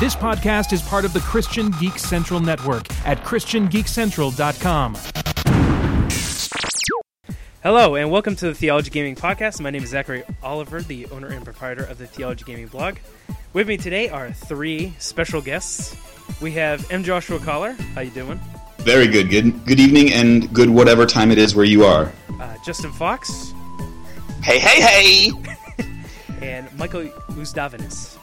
This podcast is part of the Christian Geek Central Network at ChristianGeekCentral.com. Hello, and welcome to the Theology Gaming Podcast. My name is Zachary Oliver, the owner and proprietor of the Theology Gaming blog. With me today are three special guests. We have M. Joshua Cauller. How you doing? Very good. Good good evening and good whatever time it is where you are. Uh, Justin Fox Hey, hey, hey! and Michael Uzdavinis.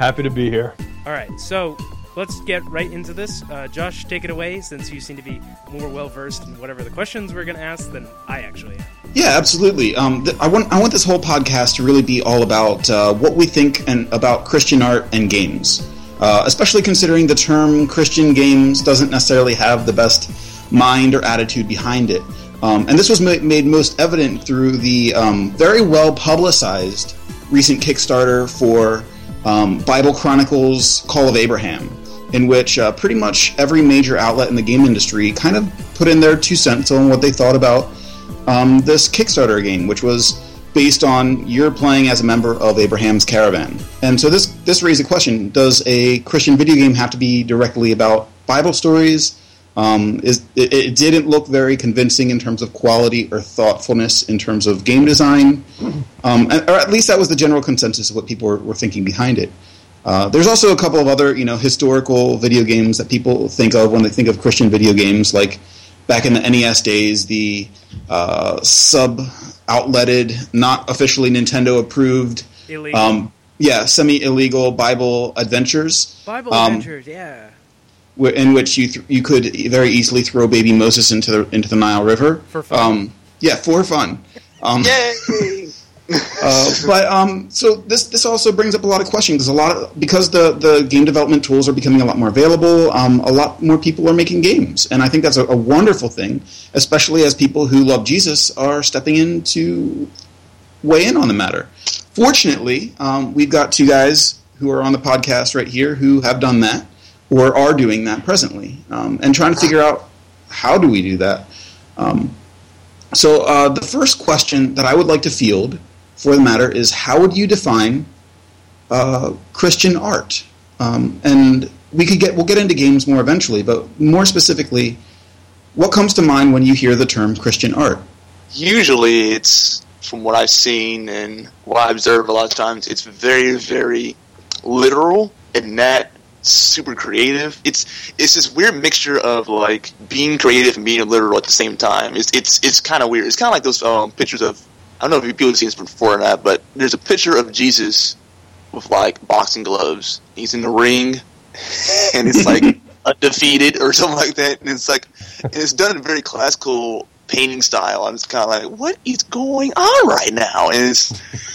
Happy to be here. All right, so let's get right into this. Uh, Josh, take it away since you seem to be more well versed in whatever the questions we're going to ask than I actually am. Yeah, absolutely. Um, th- I want I want this whole podcast to really be all about uh, what we think and about Christian art and games, uh, especially considering the term Christian games doesn't necessarily have the best mind or attitude behind it. Um, and this was ma- made most evident through the um, very well publicized recent Kickstarter for um, Bible Chronicles Call of Abraham, in which uh, pretty much every major outlet in the game industry kind of put in their two cents on what they thought about um, this Kickstarter game, which was based on you're playing as a member of Abraham's caravan. And so this this raised a question: Does a Christian video game have to be directly about Bible stories? Um, is it, it didn't look very convincing in terms of quality or thoughtfulness in terms of game design, um, or at least that was the general consensus of what people were, were thinking behind it. Uh, there's also a couple of other, you know, historical video games that people think of when they think of Christian video games, like back in the NES days, the uh, sub-outletted, not officially Nintendo approved, um, yeah, semi-illegal Bible adventures. Bible um, Adventures, yeah. Wh- in which you th- you could very easily throw baby Moses into the into the Nile River For fun. Um, yeah, for fun. Um, Yay! uh, but um, so this this also brings up a lot of questions. There's a lot of because the the game development tools are becoming a lot more available. Um, a lot more people are making games, and I think that's a, a wonderful thing, especially as people who love Jesus are stepping in to weigh in on the matter. Fortunately, um, we've got two guys who are on the podcast right here who have done that or are doing that presently, um, and trying to figure out how do we do that. Um, so uh, the first question that I would like to field for the matter is how would you define uh, Christian art? Um, and we could get we'll get into games more eventually, but more specifically, what comes to mind when you hear the term Christian art? Usually, it's from what I've seen and what I observe a lot of times. It's very, very literal and not super creative. It's it's this weird mixture of like being creative and being literal at the same time. It's it's it's kind of weird. It's kind of like those um, pictures of I don't know if you people have seen this before or not, but there's a picture of Jesus with like boxing gloves. He's in the ring, and it's like undefeated or something like that. And it's like and it's done in a very classical painting style. I'm just kind of like, what is going on right now? And it's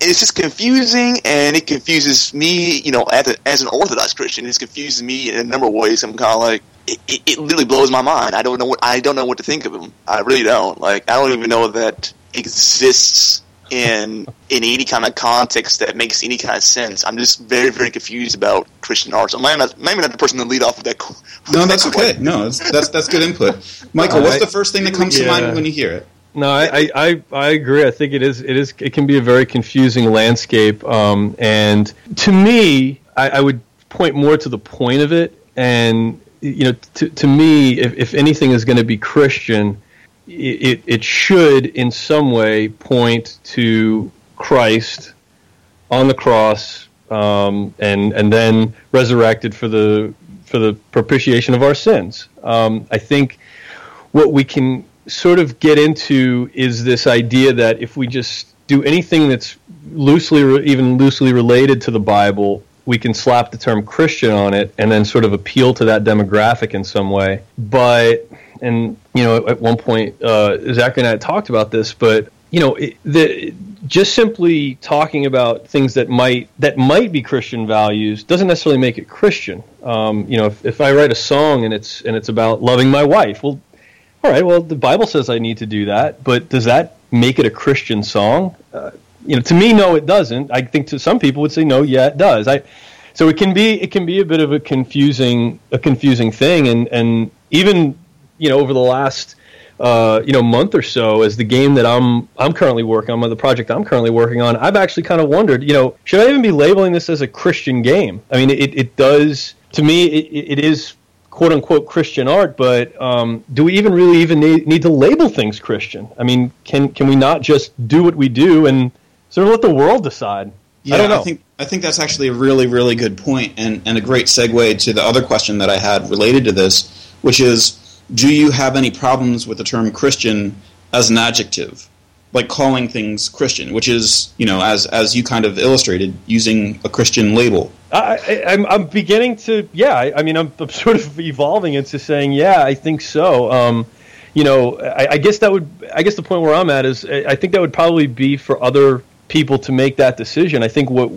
it's just confusing, and it confuses me. You know, as, a, as an Orthodox Christian, it confuses me in a number of ways. I'm kind of like, it, it, it literally blows my mind. I don't know what I don't know what to think of him. I really don't. Like, I don't even know that exists in in any kind of context that makes any kind of sense. I'm just very very confused about Christian art. So maybe not, maybe not the person to lead off with that. qu- No, that's that okay. No, that's that's, that's good input. Michael, what's I- the first thing that comes to mind when you hear it? No, I, I, I, I agree. I think it is it is it can be a very confusing landscape. Um, and to me, I, I would point more to the point of it. And you know, to, to me, if, if anything is going to be Christian, it, it should in some way point to Christ on the cross, um, and and then resurrected for the for the propitiation of our sins. Um, I think what we can sort of get into is this idea that if we just do anything that's loosely, even loosely related to the Bible, we can slap the term Christian on it and then sort of appeal to that demographic in some way. But, and, you know, at one point, uh, Zach and I talked about this, but, you know, it, the, just simply talking about things that might that might be Christian values doesn't necessarily make it Christian. Um, you know, if, if I write a song and it's and it's about loving my wife, well, all right, well, the Bible says I need to do that, but does that make it a Christian song? Uh, you know, to me, no, it doesn't. I think to some people would say no, yeah, it does. I so it can be it can be a bit of a confusing a confusing thing, and and even you know over the last uh, you know month or so as the game that I'm I'm currently working on, the project I'm currently working on, I've actually kind of wondered, you know, should I even be labeling this as a Christian game? I mean, it, it does to me, it, it is quote unquote Christian art, but um, do we even really even need, need to label things Christian? I mean, can can we not just do what we do and sort of let the world decide? Yeah, I. I think I think that's actually a really really good point and and a great segue to the other question that I had related to this, which is do you have any problems with the term Christian as an adjective? Like calling things Christian, which is, you know, as as you kind of illustrated, using a Christian label. I, I, I'm, I'm beginning to, yeah. I, I mean, I'm, I'm sort of evolving into saying, yeah, I think so. Um, you know, I, I guess that would, I guess the point where I'm at is, I think that would probably be for other people to make that decision. I think what,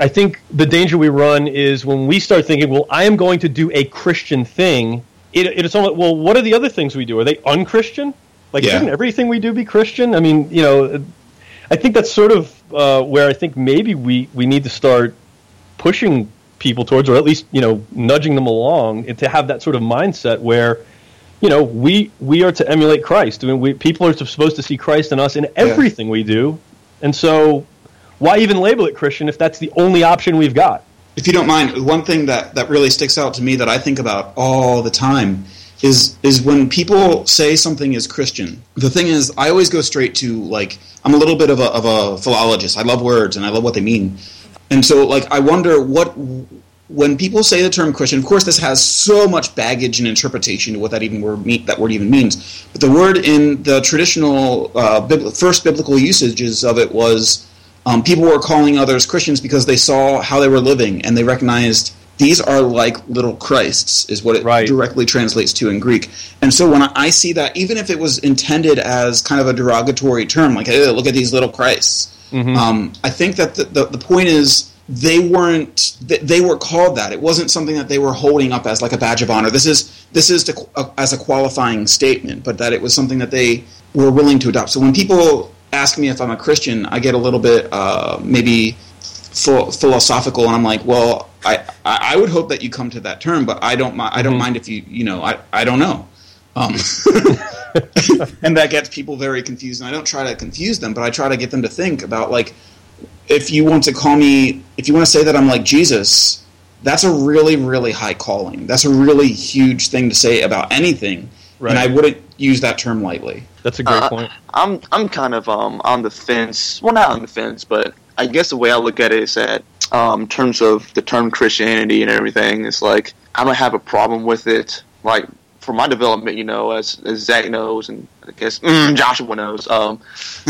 I think the danger we run is when we start thinking, well, I am going to do a Christian thing. It, it's only, well, what are the other things we do? Are they unchristian? Like, Yeah. shouldn't everything we do be Christian? I mean, you know, I think that's sort of uh, where I think maybe we, we need to start pushing people towards, or at least you know nudging them along, and to have that sort of mindset where you know we we are to emulate Christ. I mean, we, people are supposed to see Christ in us in everything we do, and so why even label it Christian if that's the only option we've got? If you don't mind, one thing that, that really sticks out to me that I think about all the time is is when people say something is Christian. The thing is, I always go straight to like I'm a little bit of a of a philologist. I love words and I love what they mean, and so like I wonder what when people say the term Christian. Of course, this has so much baggage and interpretation to what that even word mean, that word even means. But the word in the traditional uh, bibl- first biblical usages of it was um, people were calling others Christians because they saw how they were living and they recognized these are like little Christs, is what it Right. directly translates to in Greek. And so when I, I see that, even if it was intended as kind of a derogatory term, like, hey, look at these little Christs, um, I think that the, the, the point is they weren't they, they were called that. It wasn't something that they were holding up as like a badge of honor. This is this is to, uh, as a qualifying statement, but that it was something that they were willing to adopt. So when people ask me if I'm a Christian, I get a little bit uh, maybe ph- philosophical, and I'm like, well, I, I would hope that you come to that term, but I don't I don't mind if you you know I I don't know. Um, and that gets people very confused. And I don't try to confuse them, but I try to get them to think about like if you want to call me, if you want to say that I'm like Jesus, that's a really, really high calling. That's a really huge thing to say about anything. Right. And I wouldn't use that term lightly. That's a great Uh, point. I'm I'm kind of um on the fence. Well, not on the fence, but I guess the way I look at it is that um, in terms of the term Christianity and everything, it's like I don't have a problem with it. Like for my development, you know, as as Zach knows, and I guess mm, Joshua knows, um,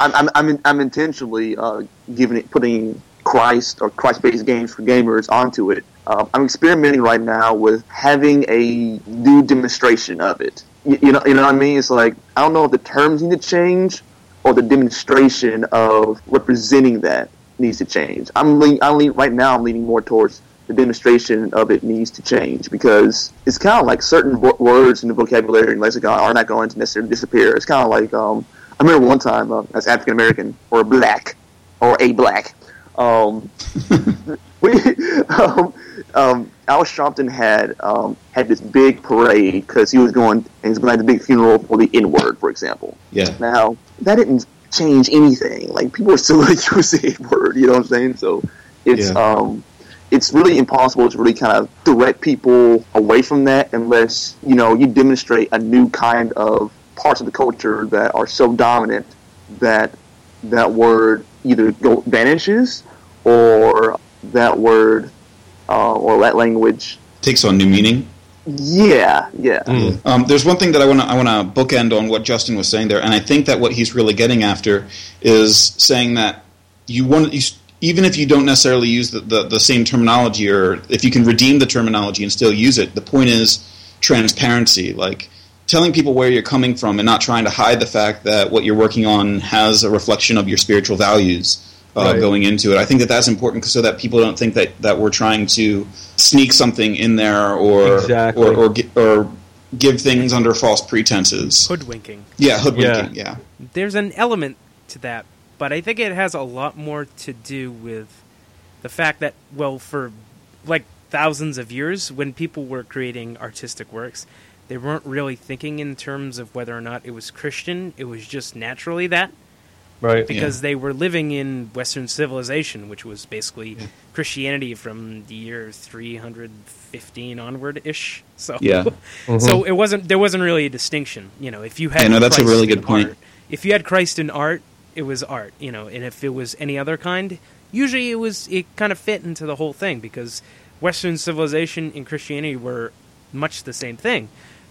I'm I'm I'm, in, I'm intentionally uh, giving it putting Christ or Christ-based games for gamers onto it. Um, I'm experimenting right now with having a new demonstration of it. You, you know, you know what I mean? It's like I don't know if the terms need to change or the demonstration of representing that needs to change. I'm lean, I'm lean, right now. I'm leaning more towards the demonstration of it needs to change because it's kind of like certain wo- words in the vocabulary and lexicon are not going to necessarily disappear. It's kind of like um, I remember one time uh, as African American or black or a black. Um, we um, um, Al Sharpton had um, had this big parade because he was going and he was going to have the big funeral for the N word, for example. Yeah. Now that didn't change anything. Like people are still going to use the N word. You know what I'm saying? So it's Yeah. um it's really impossible to really kind of direct people away from that unless you know you demonstrate a new kind of parts of the culture that are so dominant that that word either go, vanishes or that word uh, or that language. Takes on new meaning. Yeah, yeah. Um, there's one thing that I want to I want to bookend on what Justin was saying there, and I think that what he's really getting after is saying that you want you, even if you don't necessarily use the, the, the same terminology, or if you can redeem the terminology and still use it. The point is transparency, like telling people where you're coming from and not trying to hide the fact that what you're working on has a reflection of your spiritual values. Uh, Right. Going into it, I think that that's important so that people don't think that, that we're trying to sneak something in there or Exactly. or, or, gi- or give things under false pretenses. Hoodwinking. Yeah, hoodwinking. Yeah. There's an element to that, but I think it has a lot more to do with the fact that, well, for like thousands of years, when people were creating artistic works, they weren't really thinking in terms of whether or not it was Christian. It was just naturally that Right. because they were living in Western civilization, which was basically Christianity from the year 315 onward ish. So Yeah. so mm-hmm. it wasn't there wasn't really a distinction. You know, if you had Yeah, no, that's a really good point. art- if you had Christ in art, it was art. You know, and if it was any other kind, usually it was it kind of fit into the whole thing because Western civilization and Christianity were much the same thing,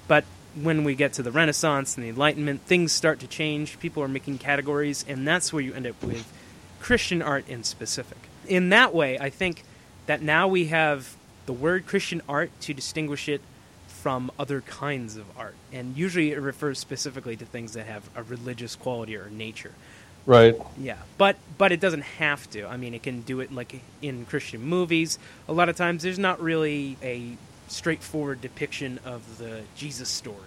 but when we get to the Renaissance and the Enlightenment, things start to change. People are making categories, and that's where you end up with Christian art in specific. In that way, I think that now we have the word Christian art to distinguish it from other kinds of art. And usually it refers specifically to things that have a religious quality or nature. Right. Yeah, but but it doesn't have to. I mean, it can do it like in Christian movies. A lot of times, there's not really a straightforward depiction of the Jesus story,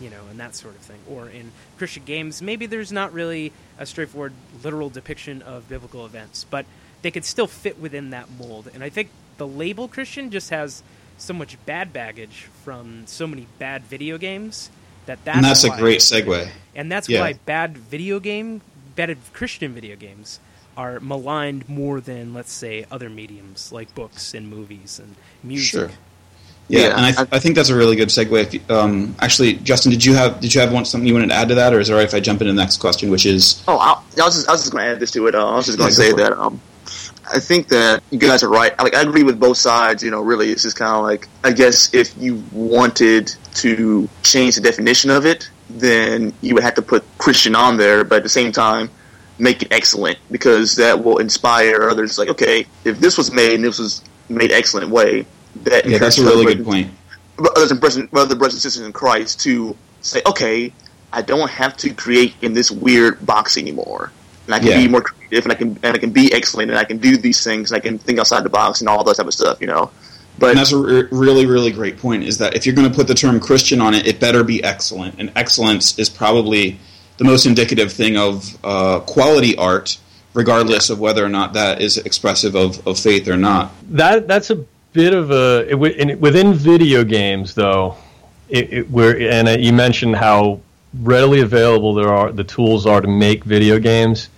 you know, and that sort of thing. Or in Christian games, maybe there's not really a straightforward literal depiction of biblical events, but they could still fit within that mold. And I think the label Christian just has so much bad baggage from so many bad video games that that's and that's a great segue. and that's Yeah. why bad video game, bad Christian video games are maligned more than, let's say, other mediums like books and movies and music. Sure. Yeah, Yeah, and I, th- I think that's a really good segue. If you, um, actually, Justin, did you have did you have one, something you wanted to add to that, or is it all right if I jump into the next question, which is Oh, I, I was just, I was just going to add this to it. Uh, I was just going to say that um, I think that you guys are right. Like I agree with both sides. You know, really, it's just kind of like I guess if you wanted to change the definition of it, then you would have to put Christian on there, but at the same time, make it excellent because that will inspire others. Like, okay, if this was made and this was made excellent way, that yeah, that's a really good point. others and brothers, other brothers and sisters in Christ to say, okay, I don't have to create in this weird box anymore, and I can Yeah. be more creative, and I can and I can be excellent, and I can do these things, and I can think outside the box, and all that type of stuff, you know. But And that's a re- really, really great point. Is that if you're going to put the term Christian on it, it better be excellent. And excellence is probably the most indicative thing of uh, quality art, regardless of whether or not that is expressive of, of faith or not. That that's a bit of a it, in, within video games though. It, it, where and uh, you mentioned how readily available there are the tools are to make video games.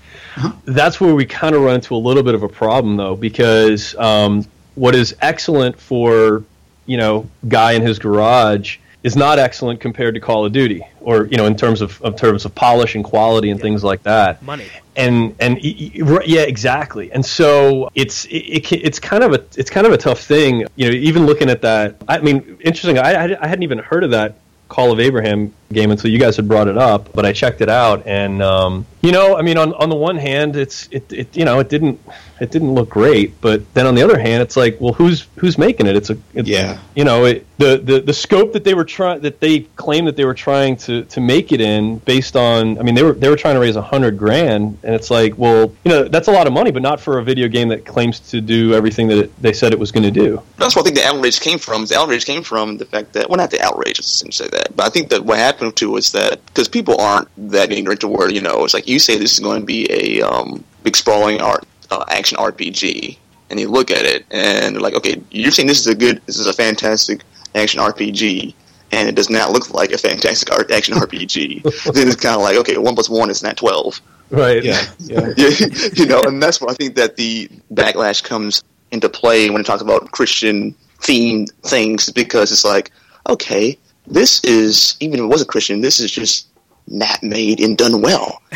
That's where we kind of run into a little bit of a problem though, because um, what is excellent for you know guy in his garage is not excellent compared to Call of Duty, or you know in terms of, of terms of polish and quality and things like that. Money. and and y- y- right, yeah exactly. And so it's it, it, it's kind of a it's kind of a tough thing you know even looking at that i mean interesting i I hadn't even heard of that call of abraham game until you guys had brought it up but i checked it out and um, you know i mean on on the one hand it's it, it you know it didn't it didn't look great but then on the other hand it's like well who's who's making it it's a it's, Yeah. you know it, the, the the scope that they were trying that they claimed that they were trying to to make it in based on i mean they were they were trying to raise a hundred grand and it's like well you know that's a lot of money but not for a video game that claims to do everything that it, they said it was going to do that's what I think the outrage came from. The outrage came from the fact that, well, not the outrage, I shouldn't say that, but I think that what happened to was that because people aren't that ignorant to where you know it's like you say this is going to be a um, big sprawling art uh, action RPG, and you look at it and they're like, okay, you're saying this is a good, this is a fantastic action RPG. And it does not look like a fantastic art action RPG. then it's kind of like, okay, one plus one is not twelve. right Yeah, yeah. Yeah, you know, and that's where I think that the backlash comes into play when it talks about Christian themed things because it's like, okay, this is even if it was a Christian, this is just not made and done well.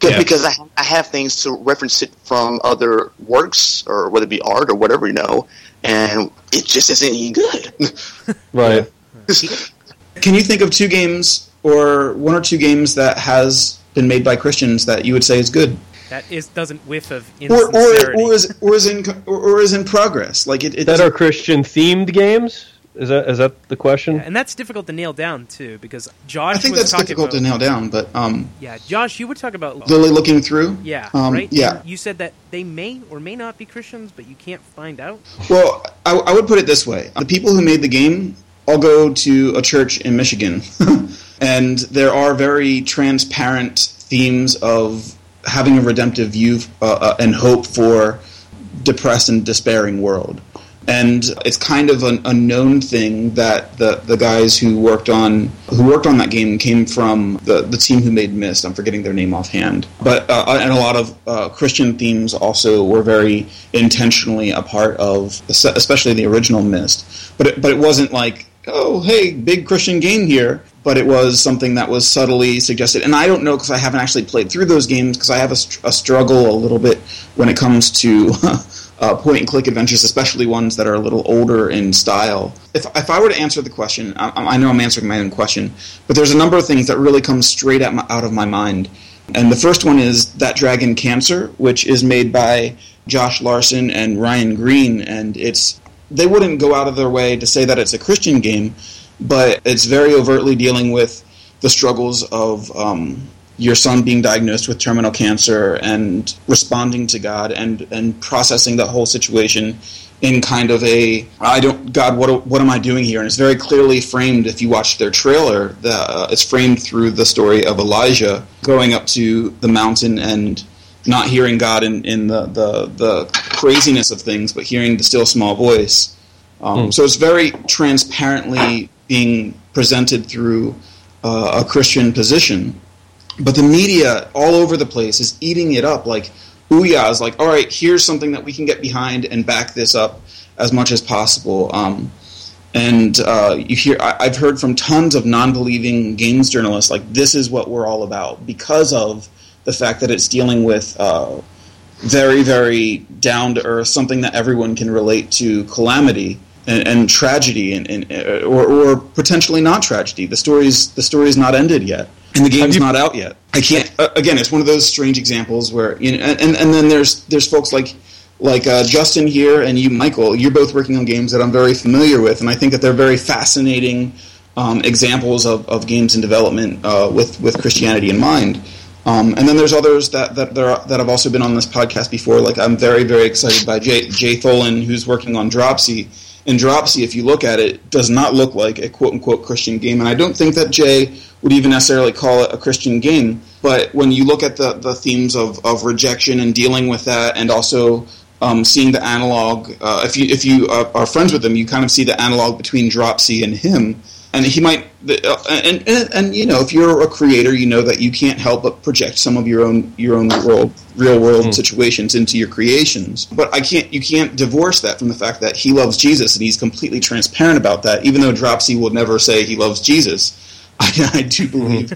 'Cause- Yeah. Because I, I have things to reference it from other works or whether it be art or whatever, you know, and it just isn't any good. right Can you think of two games or one or two games that has been made by Christians that you would say is good, That is doesn't whiff of or or, or is or is in or, or is in progress? Like it, it that are christian themed games is that is that the question and that's difficult to nail down too, because Josh I think was that's difficult about, to nail down, but um, Yeah, Josh, you were talking about Lilly Looking Through. yeah, um, right. Yeah. You said that they may or may not be Christians, but you can't find out. Well, I, I would put it this way: the people who made the game all go to a church in Michigan, and there are very transparent themes of having a redemptive view uh, uh, and hope for depressed and despairing world. And it's kind of an unknown thing that the the guys who worked on who worked on that game came from the the team who made Myst. I'm forgetting their name offhand, but uh, and a lot of uh, Christian themes also were very intentionally a part of, especially the original Myst. But it, but it wasn't like oh hey big Christian game here but it was something that was subtly suggested. And I don't know because I haven't actually played through those games because I have a, a, struggle a little bit when it comes to uh, point and click adventures, especially ones that are a little older in style. If, if I were to answer the question, I, I know I'm answering my own question, but there's a number of things that really come straight my, out of my mind. And the first one is that Dragon Cancer, which is made by Josh Larson and Ryan Green, and it's they wouldn't go out of their way to say that it's a Christian game, but it's very overtly dealing with the struggles of um, your son being diagnosed with terminal cancer and responding to God and and processing that whole situation in kind of a I don't God what what am I doing here and it's very clearly framed if you watch their trailer the, uh, it's framed through the story of Elijah going up to the mountain and not hearing God in, in the, the, the craziness of things but hearing the still small voice um, mm. so it's very transparently being presented through uh, a Christian position. But the media all over the place is eating it up like Ouya is like, all right, here's something that we can get behind and back this up as much as possible. Um, and uh, you hear, I, have heard from tons of non-believing games journalists like this is what we're all about because of the fact that it's dealing with uh, very, very down to earth, something that everyone can relate to, calamity and, and tragedy, and, and uh, or, or, potentially not tragedy. The story's the story's not ended yet, and the game's you, not out yet. I can't. Uh, again, it's one of those strange examples where you know, and, and then there's there's folks like like uh, Justin here and you, Michael. You're both working on games that I'm very familiar with, and I think that they're very fascinating um, examples of, of games in development uh, with with Christianity in mind. Um, and then there's others that that, are, that have also been on this podcast before. Like I'm very very excited by Jay, Jay Tholen, who's working on Dropsy and Dropsy, if you look at it, does not look like a quote unquote Christian game. And I don't think that Jay would even necessarily call it a Christian game. But when you look at the, the themes of, of rejection and dealing with that, and also um, seeing the analog, uh, if you if you uh, are friends with him, you kind of see the analog between Dropsy and him and he might uh, and, and, and you know if you're a creator you know that you can't help but project some of your own your own world real world mm. situations into your creations but i can't you can't divorce that from the fact that he loves jesus and he's completely transparent about that even though dropsy will never say he loves jesus i, I do believe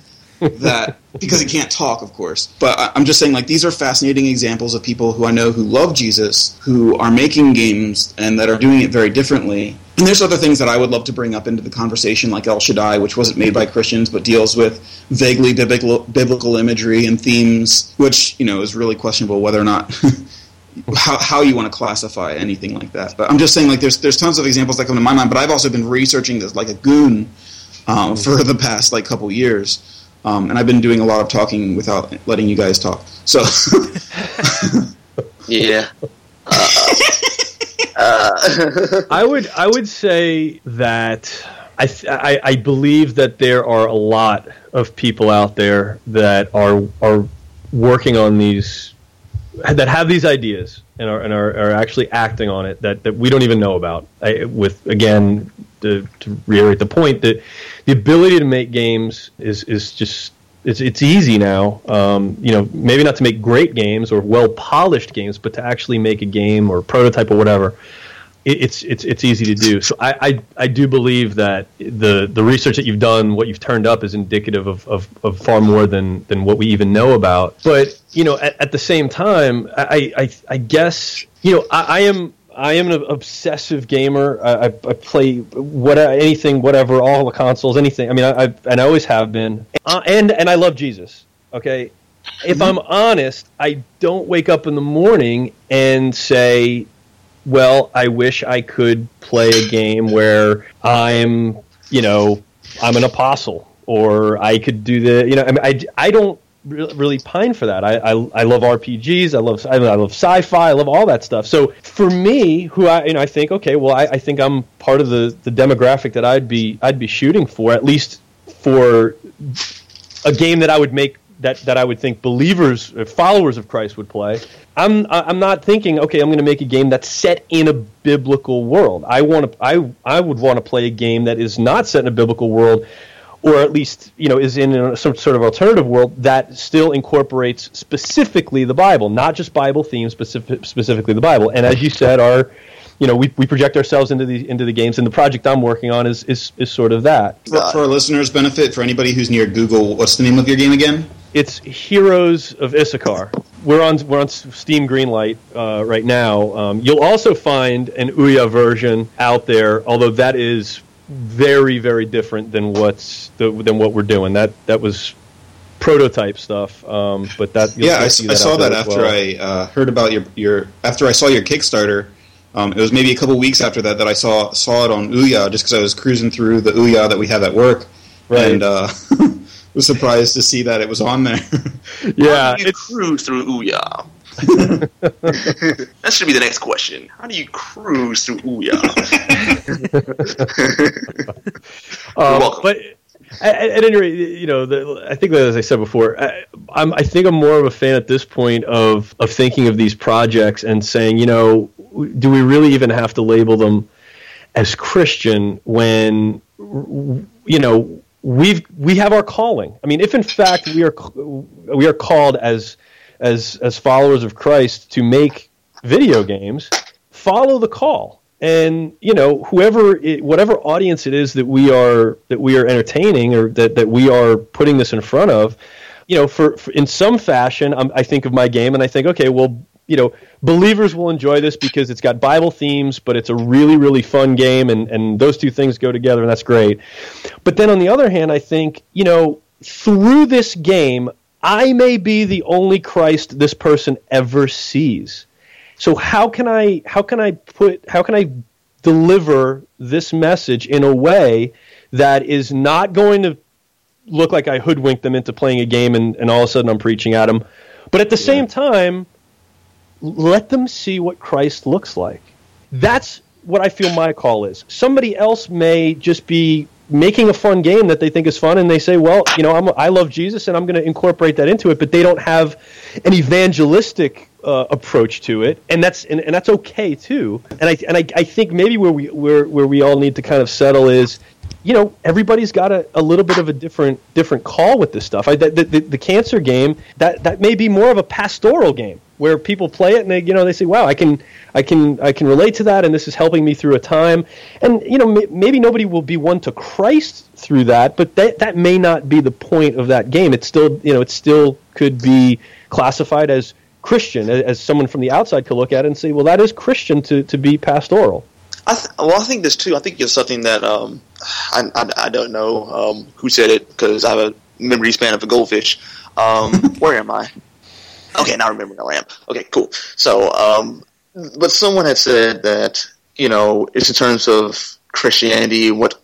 that because he can't talk, of course. But I'm just saying, like, these are fascinating examples of people who I know who love Jesus, who are making games and that are doing it very differently. And there's other things that I would love to bring up into the conversation, like El Shaddai, which wasn't made by Christians but deals with vaguely biblical, biblical imagery and themes, which you know is really questionable whether or not. how, how you want to classify anything like that, but I'm just saying like there's there's tons of examples that come to my mind. But I've also been researching this like a goon um, for the past like couple years, um, and I've been doing a lot of talking without letting you guys talk. So, yeah. Uh, uh. I would I would say that I, I, I believe that there are a lot of people out there that are are working on these that have these ideas and are and are, are actually acting on it that, that we don't even know about. I, with again to, to reiterate the point that the ability to make games is is just it's it's easy now. Um, you know, maybe not to make great games or well polished games, but to actually make a game or prototype or whatever. It, it's it's it's easy to do. So I, I, I do believe that the the research that you've done, what you've turned up, is indicative of, of, of far more than, than what we even know about. But you know, at, at the same time, I, I I guess you know I, I am I am an obsessive gamer. I, I, play what anything, whatever, all the consoles, anything. I mean, I, I and I always have been, uh, and and I love Jesus. Okay, if I'm honest, I don't wake up in the morning and say, "Well, I wish I could play a game where I'm, you know, I'm an apostle." Or I could do the, you know, I mean, I, I don't really pine for that. I, I, I love RPGs. I love I, love sci-fi. I love all that stuff. So for me, who I you know I think okay, well I, I think I'm part of the, the demographic that I'd be I'd be shooting for at least for a game that I would make that that I would think believers, uh, followers of Christ would play. I'm I'm not thinking okay, I'm going to make a game that's set in a biblical world. I want to I I would want to play a game that is not set in a biblical world or at least you know is in a, some sort of alternative world that still incorporates specifically the Bible, not just Bible themes, specific, specifically the Bible. And as you said, our you know we, we project ourselves into the into the games, and the project I'm working on is is, is sort of that. For, for our listeners' benefit, for anybody who's near Google, what's the name of your game again? It's Heroes of Issachar. We're on we're on Steam Greenlight uh, right now. Um, you'll also find an Ouya version out there, although that is very very different than what's the, than what we're doing. That that was prototype stuff. Um, but that yeah, I, that I saw that after well. I uh, heard about your your after I saw your Kickstarter. Um, it was maybe a couple weeks after that that I saw saw it on Ouya just because I was cruising through the Ouya that we have at work, Right. and uh, was surprised to see that it was on there. Yeah, How do you it's cruise through Ouya? that should be the next question. How do you cruise through Ouya? Um, welcome. But at, at any rate, you know, the, I think that as I said before, I, I'm, I think I'm more of a fan at this point of of thinking of these projects and saying, you know, do we really even have to label them as Christian when you know we've we have our calling? I mean, if in fact we are we are called as as as followers of Christ to make video games, follow the call. And you know whoever it, whatever audience it is that we are that we are entertaining or that, that we are putting this in front of you know for, for in some fashion um, i think of my game and i think okay well you know believers will enjoy this because it's got bible themes but it's a really really fun game and and those two things go together and that's great. But then on the other hand i think you know through this game i may be the only christ this person ever sees so how can I how can I put how can I deliver this message in a way that is not going to look like I hoodwinked them into playing a game and, and all of a sudden I'm preaching at them, but at the same time, let them see what Christ looks like. That's what I feel my call is. Somebody else may just be making a fun game that they think is fun, and they say, "Well, you know, I'm, I love Jesus, and I'm going to incorporate that into it," but they don't have an evangelistic uh, approach to it, and that's and, and that's okay too. And I and I, I think maybe where we where where we all need to kind of settle is, you know, everybody's got a, a little bit of a different different call with this stuff. I, the, the, the cancer game that that may be more of a pastoral game where people play it and they you know they say, wow, I can I can I can relate to that, and this is helping me through a time. And you know, m- maybe nobody will be won to Christ through that, but that that may not be the point of that game. It still you know it still could be classified as Christian, as, as someone from the outside could look at it and say, well, that is Christian to, to be pastoral. I th- well, I think this too. I think it's something that um, I, I, I don't know um, who said it because I have a memory span of a goldfish. Um, where am I? Okay, now I remember where I am. Okay, cool. So, um, but someone had said that you know it's in terms of Christianity. What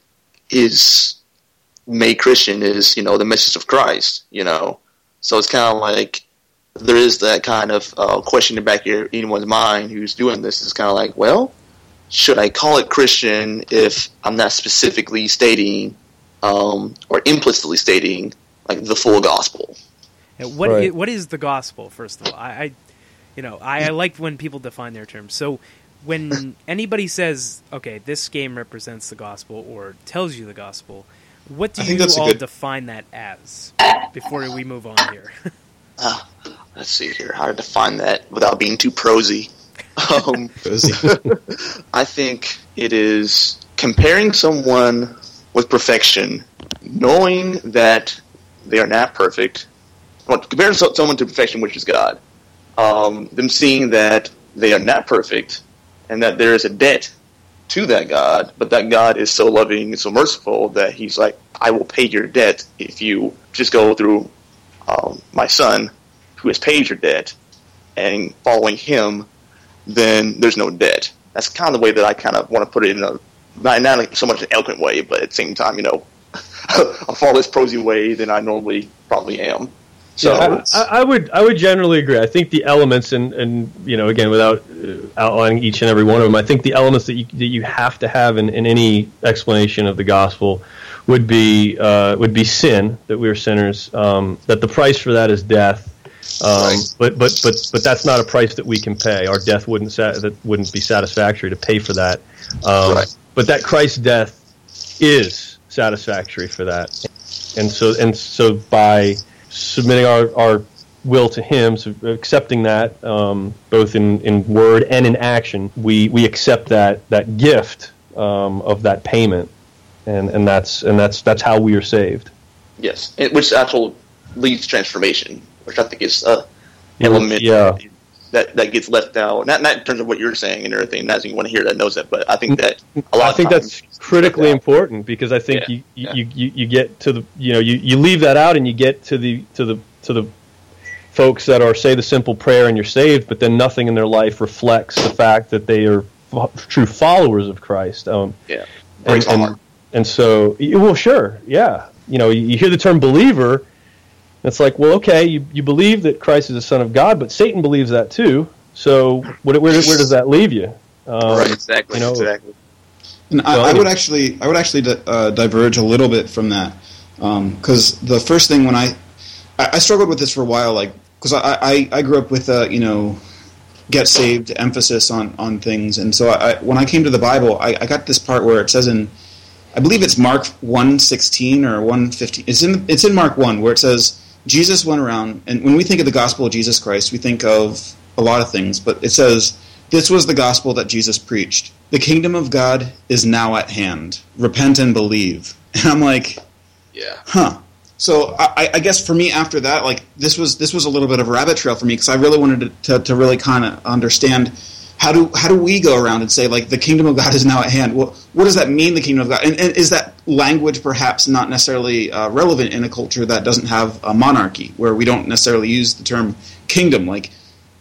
is made Christian is you know the message of Christ. You know, so it's kind of like there is that kind of uh, question in the back of anyone's mind who's doing this. It's kind of like, well, should I call it Christian if I'm not specifically stating um, or implicitly stating like the full gospel? Yeah, what Right. i- what is the gospel? First of all, I, I you know I, I like when people define their terms. So when anybody says, "Okay, this game represents the gospel" or tells you the gospel, what do I think you that's a all good- define that as? Before we move on here, Ah, let's see here how to define that without being too prosy. Um, I think it is comparing someone with perfection, knowing that they are not perfect. Comparing so- someone to perfection, which is God. Um, them seeing that they are not perfect, and that there is a debt to that God, but that God is so loving and so merciful that He's like, I will pay your debt if you just go through um, my Son, who has paid your debt, and following Him then there's no debt. That's kind of the way that I kind of want to put it in a not, not so much an eloquent way, but at the same time, you know, a far less prosy way than I normally probably am. So Yeah, I, I, would I would generally agree. I think the elements, and and you know, again, without uh, outlining each and every one of them, I think the elements that you that you have to have in, in any explanation of the gospel would be uh, would be sin that we are sinners, um, that the price for that is death. Um, Right. But but but but that's not a price that we can pay. Our death wouldn't sa- that wouldn't be satisfactory to pay for that. Um, Right. But that Christ's death is satisfactory for that, and so and so by submitting our, our will to Him, so accepting that um, both in, in word and in action, we, we accept that that gift um, of that payment, and, and that's and that's that's how we are saved. yes, it, which actually leads to transformation, which I think is uh, element yeah. That that gets left out. Not not in terms of what you're saying and everything. Not that you want to hear that knows that, but I think that a lot. I think that's critically important because I think Yeah, you, you, yeah. you, you, you get to the you know you, you leave that out and you get to the to the to the folks that are say the simple prayer and you're saved, but then nothing in their life reflects the fact that they are fo- true followers of Christ. Um, Yeah, and, and, and so well, sure, yeah. You know, you hear the term believer. It's like, well, okay, you, you believe that Christ is the Son of God, but Satan believes that too. So, what, where, where does that leave you? Um, right, exactly, you know, exactly. And Well, I, I anyway. would actually, I would actually di- uh, diverge a little bit from that, because the first thing when I, I, I struggled with this for a while, like because I, I, I grew up with a you know, get saved emphasis on on things, and so I, I when I came to the Bible, I, I got this part where it says in, I believe it's Mark one sixteen or one fifteen. It's in it's in Mark one where it says Jesus went around, and when we think of the gospel of Jesus Christ, we think of a lot of things, but it says this was the gospel that Jesus preached. The kingdom of God is now at hand. Repent and believe. And I'm like, Yeah, huh. So I, I guess for me after that, like this was this was a little bit of a rabbit trail for me because I really wanted to, to, to really kind of understand how do how do we go around and say like the kingdom of God is now at hand? Well, what does that mean? The kingdom of God, and, and is that language perhaps not necessarily uh, relevant in a culture that doesn't have a monarchy where we don't necessarily use the term kingdom? Like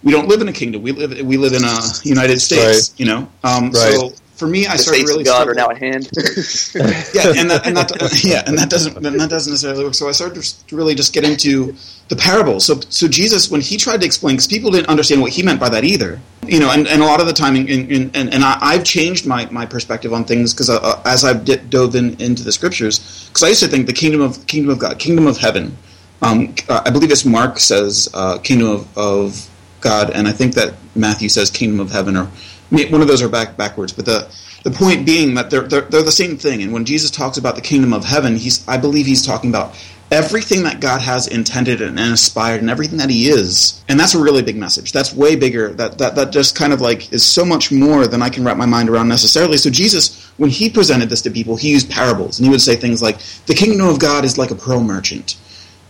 we don't live in a kingdom. We live we live in a United States. You know. Um, So for me, I the started really God are now at hand. yeah, and that, and that yeah, and that doesn't and that doesn't necessarily work. So I started to really just get into the parables. So so Jesus, when he tried to explain, because people didn't understand what he meant by that either, you know, and, and a lot of the time, in, in, and and I, I've changed my, my perspective on things because uh, as I've di- dove in, into the scriptures, because I used to think the kingdom of kingdom of God, kingdom of heaven. Um, uh, I believe it's Mark says uh, kingdom of, of God, and I think that Matthew says kingdom of heaven, or one of those are back backwards. But the the point being that they're, they're they're the same thing. And when Jesus talks about the kingdom of heaven, he's I believe he's talking about everything that God has intended and, aspired, and everything that He is. And that's a really big message. That's way bigger. That that that just kind of like is so much more than I can wrap my mind around necessarily. So Jesus, when he presented this to people, he used parables, and he would say things like, "The kingdom of God is like a pearl merchant."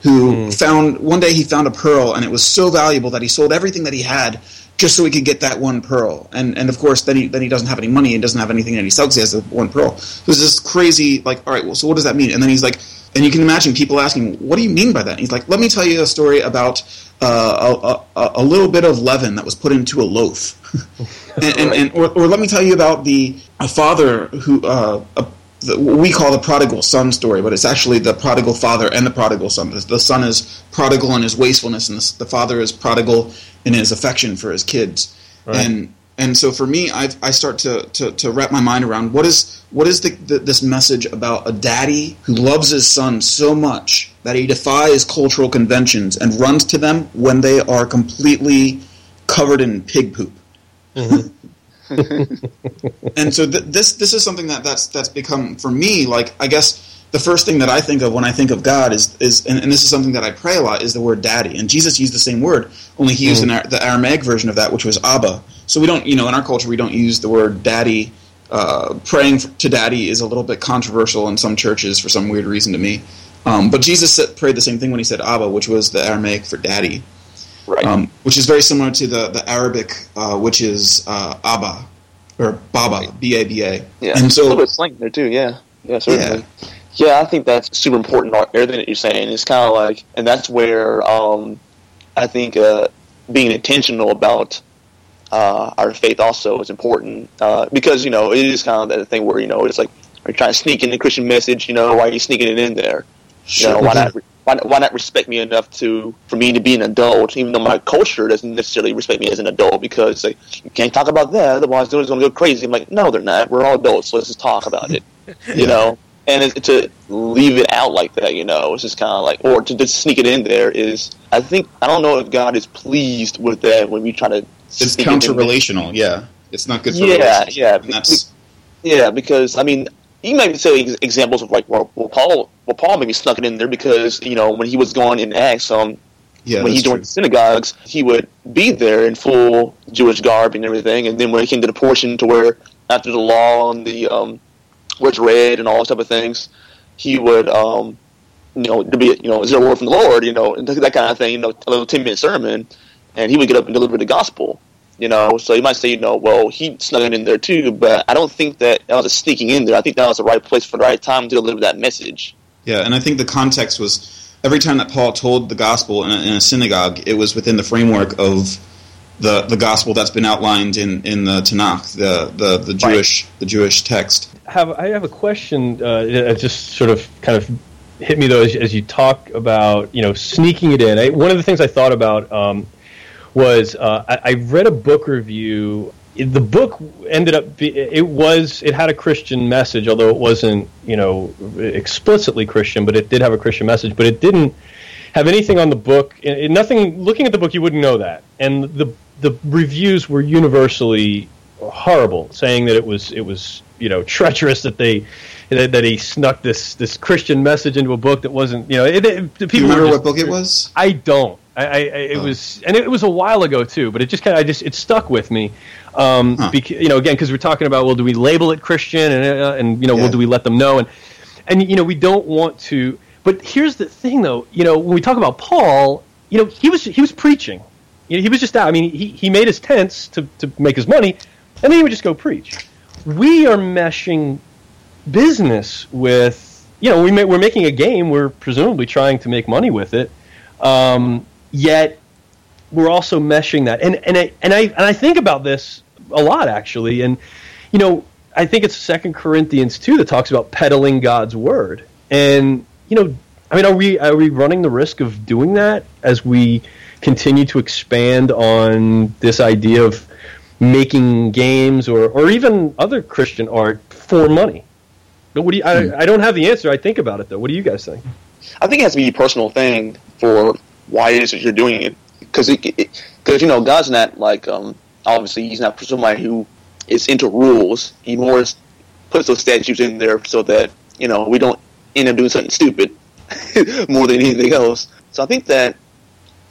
who hmm. found one day he found a pearl and it was so valuable that he sold everything that he had just so he could get that one pearl. And and of course then he then he doesn't have any money and doesn't have anything that he sells. He has the one pearl. So it's this crazy like all right, well so what does that mean? And then he's like and you can imagine people asking, "What do you mean by that?" And he's like, "Let me tell you a story about uh, a, a, a little bit of leaven that was put into a loaf, and, and, and or, or let me tell you about the a father who uh, a, the, we call the prodigal son story, but it's actually the prodigal father and the prodigal son. The, the son is prodigal in his wastefulness, and the, the father is prodigal in his affection for his kids. And and so for me, I, I start to, to, to wrap my mind around what is what is the, the, this message about a daddy who loves his son so much that he defies cultural conventions and runs to them when they are completely covered in pig poop. Mm-hmm. and so th- this this is something that that's that's become for me like I guess the first thing that I think of when I think of God is is and, and this is something that I pray a lot is the word daddy. And Jesus used the same word only he used an, Ar- the Aramaic version of that which was Abba. So we don't you know in our culture we don't use the word daddy. Uh, praying for, to daddy is a little bit controversial in some churches for some weird reason to me. Um, but Jesus said, prayed the same thing when he said Abba which was the Aramaic for daddy right. um, which is very similar to the the Arabic, uh, which is uh, Abba or Baba, B A B A. yeah. And so a little bit slang there too. Yeah. Yeah. Certainly. Yeah. I think that's super important. Everything that you're saying is kind of like, and that's where um, I think uh, being intentional about uh, our faith also is important uh, because you know it is kind of that thing where you know it's like are you trying to sneak in the Christian message? You know, why are you sneaking it in there? You know, why not why, not- why not respect me enough to for me to be an adult, even though my culture doesn't necessarily respect me as an adult because like, you can't talk about that, otherwise they're going to go crazy. I'm like, no, they're not. We're all adults, so let's just talk about it, you know. And to leave it out like that, you know, it's just kind of like, or to just sneak it in there is, I think, I don't know if God is pleased with that when we try to. It's sneak it in counter relational. Yeah, it's not good for Yeah, relationships. yeah. And Yeah, because I mean, you might say ex- examples of like well, well, Paul, well, Paul maybe snuck it in there because you know when he was going in Acts, um, yeah. when he that's joined the synagogues, he would be there in full Jewish garb and everything, and then when it came to the portion to where after the law and the um, was read and all those type of things, he would um, you know to be you know is there a word from the Lord, you know, and that kind of thing, you know, a little ten minute sermon, and he would get up and deliver the gospel. You know, so you might say, you know, well, he snuck it in there too, but I don't think that that was a sneaking in there. I think that was the right place for the right time to deliver that message. Yeah, and I think the context was every time that Paul told the gospel in a, in a synagogue, it was within the framework of the the gospel that's been outlined in, in the Tanakh, the the, the Jewish the Jewish text. have I have a question uh, that just sort of kind of hit me though as, as you talk about you know sneaking it in. I, one of the things I thought about um, was uh, I, I read a book review. The book ended up be, it was it had a Christian message, although it wasn't you know explicitly Christian, but it did have a Christian message. But it didn't have anything on the book. it- nothing. Looking at the book, you wouldn't know that. And the the reviews were universally horrible, saying that it was it was you know treacherous that they that, that he snuck this this Christian message into a book that wasn't you know it, it, the Do you people remember just- what book it was? I don't. I, I, I it Oh. was, and it was a while ago too. But it just kind of, I just, it stuck with me. Um, Huh. bec- you know, again, because we're talking about, well, do we label it Christian, and uh, and you know, Yeah. well, do we let them know, and and you know, we don't want to. But here's the thing, though. You know, when we talk about Paul, you know, he was he was preaching. You know, he was just out. I mean, he he made his tents to to make his money, and then he would just go preach. We are meshing business with you know we ma- we're making a game we're presumably trying to make money with it um, yet we're also meshing that and and I, and I and I think about this a lot actually and you know I think it's second Corinthians 2 that talks about peddling God's word and you know I mean are we are we running the risk of doing that as we continue to expand on this idea of making games or, or even other Christian art for money but what do you, I, I don't have the answer. I think about it though. What do you guys think? I think it has to be a personal thing for why it is that you're doing it. Because because you know God's not like um, obviously he's not somebody who is into rules. He more puts those statutes in there so that you know we don't end up doing something stupid more than anything else. So I think that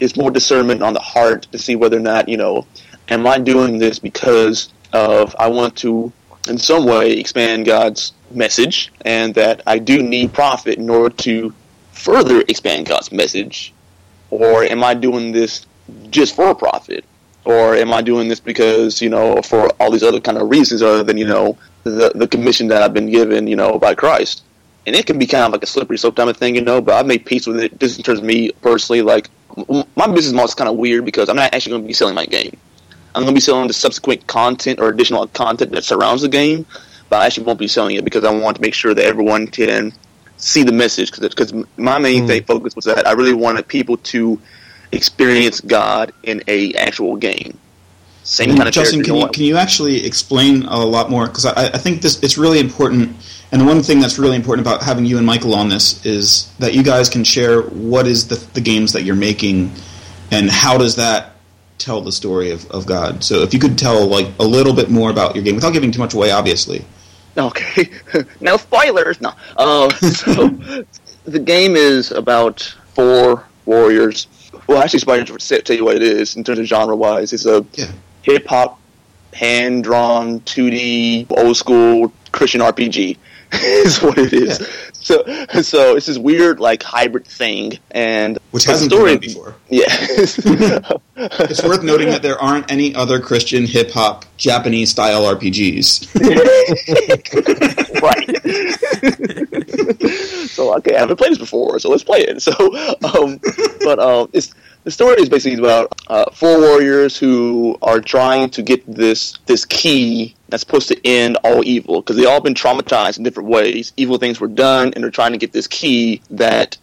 it's more discernment on the heart to see whether or not you know am I doing this because of I want to in some way expand God's message and that I do need profit in order to further expand God's message? Or am I doing this just for a profit? Or am I doing this because, you know, for all these other kind of reasons other than, you know, the, the commission that I've been given, you know, by Christ? And it can be kind of like a slippery slope type of thing, you know, but I've made peace with it just in terms of me personally. Like, my business model is kind of weird because I'm not actually going to be selling my game. I'm going to be selling the subsequent content or additional content that surrounds the game, but I actually won't be selling it because I want to make sure that everyone can see the message. Because my main Hmm. thing focus was that I really wanted people to experience God in a actual game. Same kind of Justin, can you want- can you actually explain a lot more? Because I, I think this it's really important. And the one thing that's really important about having you and Michael on this is that you guys can share what is the, the games that you're making, and how does that tell the story of, of God. So if you could tell like a little bit more about your game without giving too much away, obviously. Okay, no spoilers. No. Uh, so the game is about four warriors. Well, actually, Spider to tell you what it is in terms of genre wise. It's a Yeah. hip hop, hand drawn, 2D, old school Christian RPG. is what it is. Yeah. So, so it's this weird like hybrid thing, and Which hasn't story been done before. Yeah. It's worth noting that there aren't any other Christian hip hop Japanese style RPGs. right. so okay, I haven't played this before, so let's play it. So, um, but um, it's the story is basically about uh, four warriors who are trying to get this this key that's supposed to end all evil because they all been traumatized in different ways. Evil things were done, and they're trying to get this key that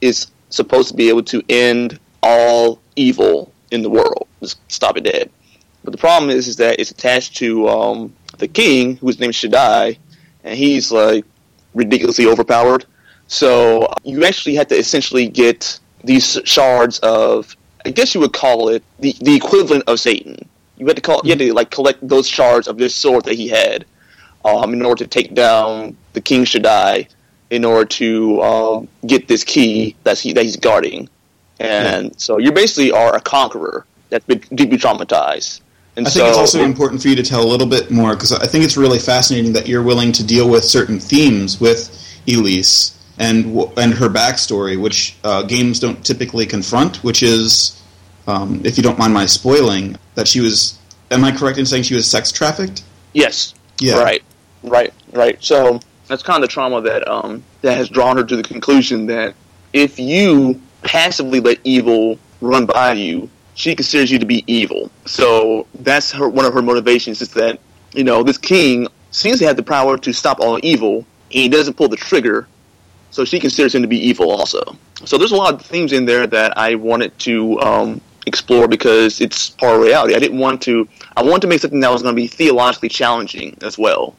is supposed to be able to end all evil in the world, just stop it dead. But the problem is, is that it's attached to um, the king, whose name is Shaddai, and he's like ridiculously overpowered. So you actually had to essentially get these shards of, I guess you would call it the, the equivalent of Satan. You had to call, you had to like collect those shards of this sword that he had, um, in order to take down the King Shaddai, in order to um, get this key that's he, that he's guarding. And yeah. so you basically are a conqueror that's been deeply traumatized. And I think so, it's also important for you to tell a little bit more because I think it's really fascinating that you're willing to deal with certain themes with Elise and and her backstory, which uh, games don't typically confront. Which is, um, if you don't mind my spoiling, that she was. Am I correct in saying she was sex trafficked? Yes. Yeah. Right. Right. Right. So that's kind of the trauma that um, that has drawn her to the conclusion that if you passively let evil run by you, she considers you to be evil. So that's her one of her motivations is that you know this king seems to have the power to stop all evil. He doesn't pull the trigger, so she considers him to be evil also. So there's a lot of themes in there that I wanted to um, explore because it's part of reality. I didn't want to. I wanted to make something that was going to be theologically challenging as well.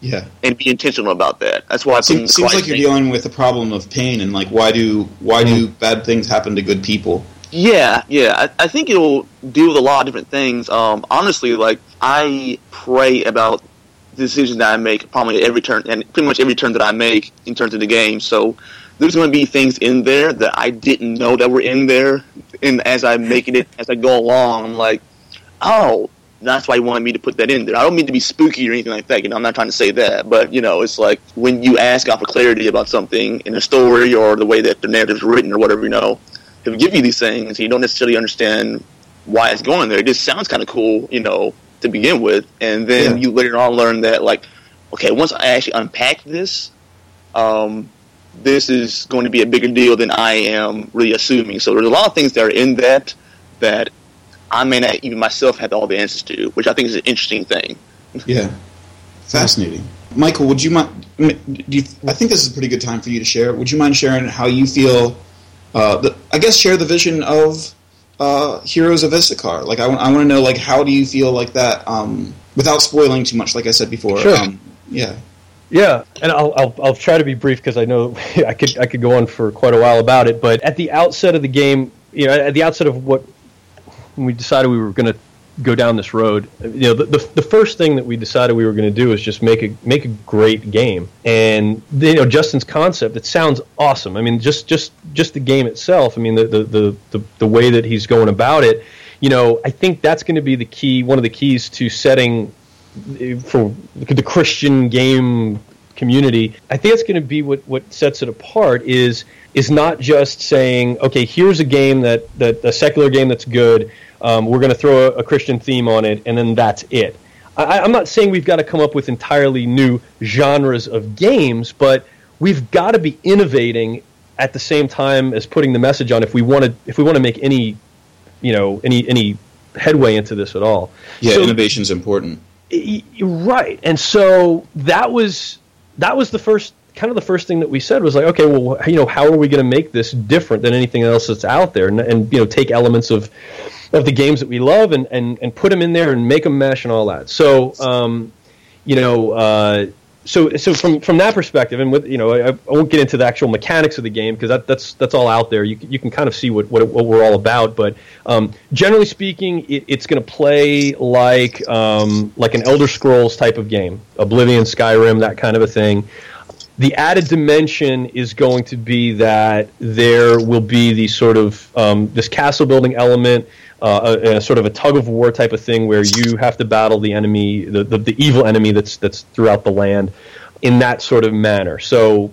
Yeah, and be intentional about that. That's why I seems, seems like you're dealing with the problem of pain and like why do why do mm-hmm. bad things happen to good people? Yeah, yeah. I, I, think it'll deal with a lot of different things. Um, honestly, like I pray about decisions that I make probably every turn and pretty much every turn that I make in terms of the game. So there's going to be things in there that I didn't know that were in there, and as I'm making it as I go along, I'm like, oh, that's why he wanted me to put that in there. I don't mean to be spooky or anything like that. You know, I'm not trying to say that, but you know, it's like when you ask out for clarity about something in a story or the way that the narrative's written or whatever, you know he'll give you these things, you don't necessarily understand why it's going there. It just sounds kind of cool, you know, to begin with, and then yeah. you later on learn that, like, okay, once I actually unpack this, um, this is going to be a bigger deal than I am really assuming. So there's a lot of things that are in that that I may not even myself have all the answers to, which I think is an interesting thing. Yeah, fascinating. Michael, would you mind? Do you, I think this is a pretty good time for you to share. Would you mind sharing how you feel uh, the, I guess share the vision of uh, Heroes of Issachar. Like I, I want to know like how do you feel like that um, without spoiling too much. Like I said before, sure. Um, yeah. Yeah, and I'll, I'll, I'll try to be brief because I know I could I could go on for quite a while about it. But at the outset of the game, you know, at the outset of what we decided we were going to go down this road. You know, the, the, the first thing that we decided we were going to do is just make a make a great game. And you know, Justin's concept it sounds awesome. I mean, just just just the game itself. I mean, the the the the, the way that he's going about it. You know, I think that's going to be the key. One of the keys to setting for the Christian game community. I think it's going to be what what sets it apart is is not just saying, okay, here's a game that that a secular game that's good um, we're going to throw a, a, Christian theme on it, and then that's it. I, I'm not saying we've got to come up with entirely new genres of games, but we've got to be innovating at the same time as putting the message on if we want to if we want to make any you know any any headway into this at all. Yeah, so, innovation is important. Right, and so that was that was the first kind of the first thing that we said was like, okay, well, you know, how are we going to make this different than anything else that's out there, and, and you know, take elements of of the games that we love and, and, and put them in there and make them mesh and all that. So, um, you know, uh, so so from from that perspective, and with you know, I, I won't get into the actual mechanics of the game because that, that's that's all out there. You you can kind of see what what, what we're all about. But um, generally speaking, it, it's going to play like um, like an Elder Scrolls type of game, Oblivion, Skyrim, that kind of a thing. The added dimension is going to be that there will be the sort of um, this castle building element uh, a, a, sort of a tug of war type of thing where you have to battle the enemy, the, the, the, evil enemy that's that's throughout the land, in that sort of manner. So,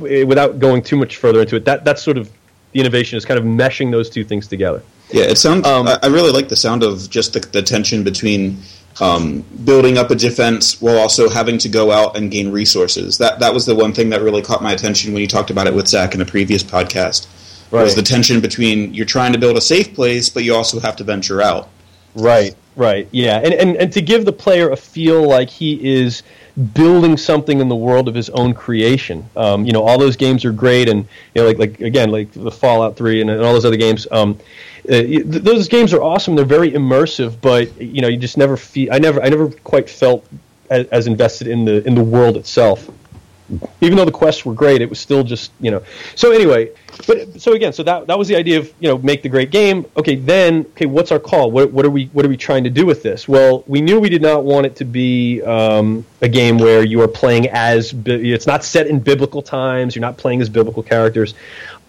without going too much further into it, that that's sort of the innovation is kind of meshing those two things together. Yeah, it sounds. Um, I, I really like the sound of just the, the tension between um, building up a defense while also having to go out and gain resources. That that was the one thing that really caught my attention when you talked about it with Zach in a previous podcast right. was the tension between you're trying to build a safe place, but you also have to venture out. Right, right, yeah, and and and to give the player a feel like he is building something in the world of his own creation. Um, you know, all those games are great, and you know, like like again, like the Fallout Three and, and all those other games. Um, uh, those games are awesome. They're very immersive, but you know, you just never feel. I never, I never quite felt as, as invested in the in the world itself even though the quests were great, it was still just you know. So anyway, but so again, so that that was the idea of you know make the great game. Okay, then okay, what's our call? What what are we what are we trying to do with this? Well, we knew we did not want it to be um, a game where you are playing as it's not set in biblical times. You're not playing as biblical characters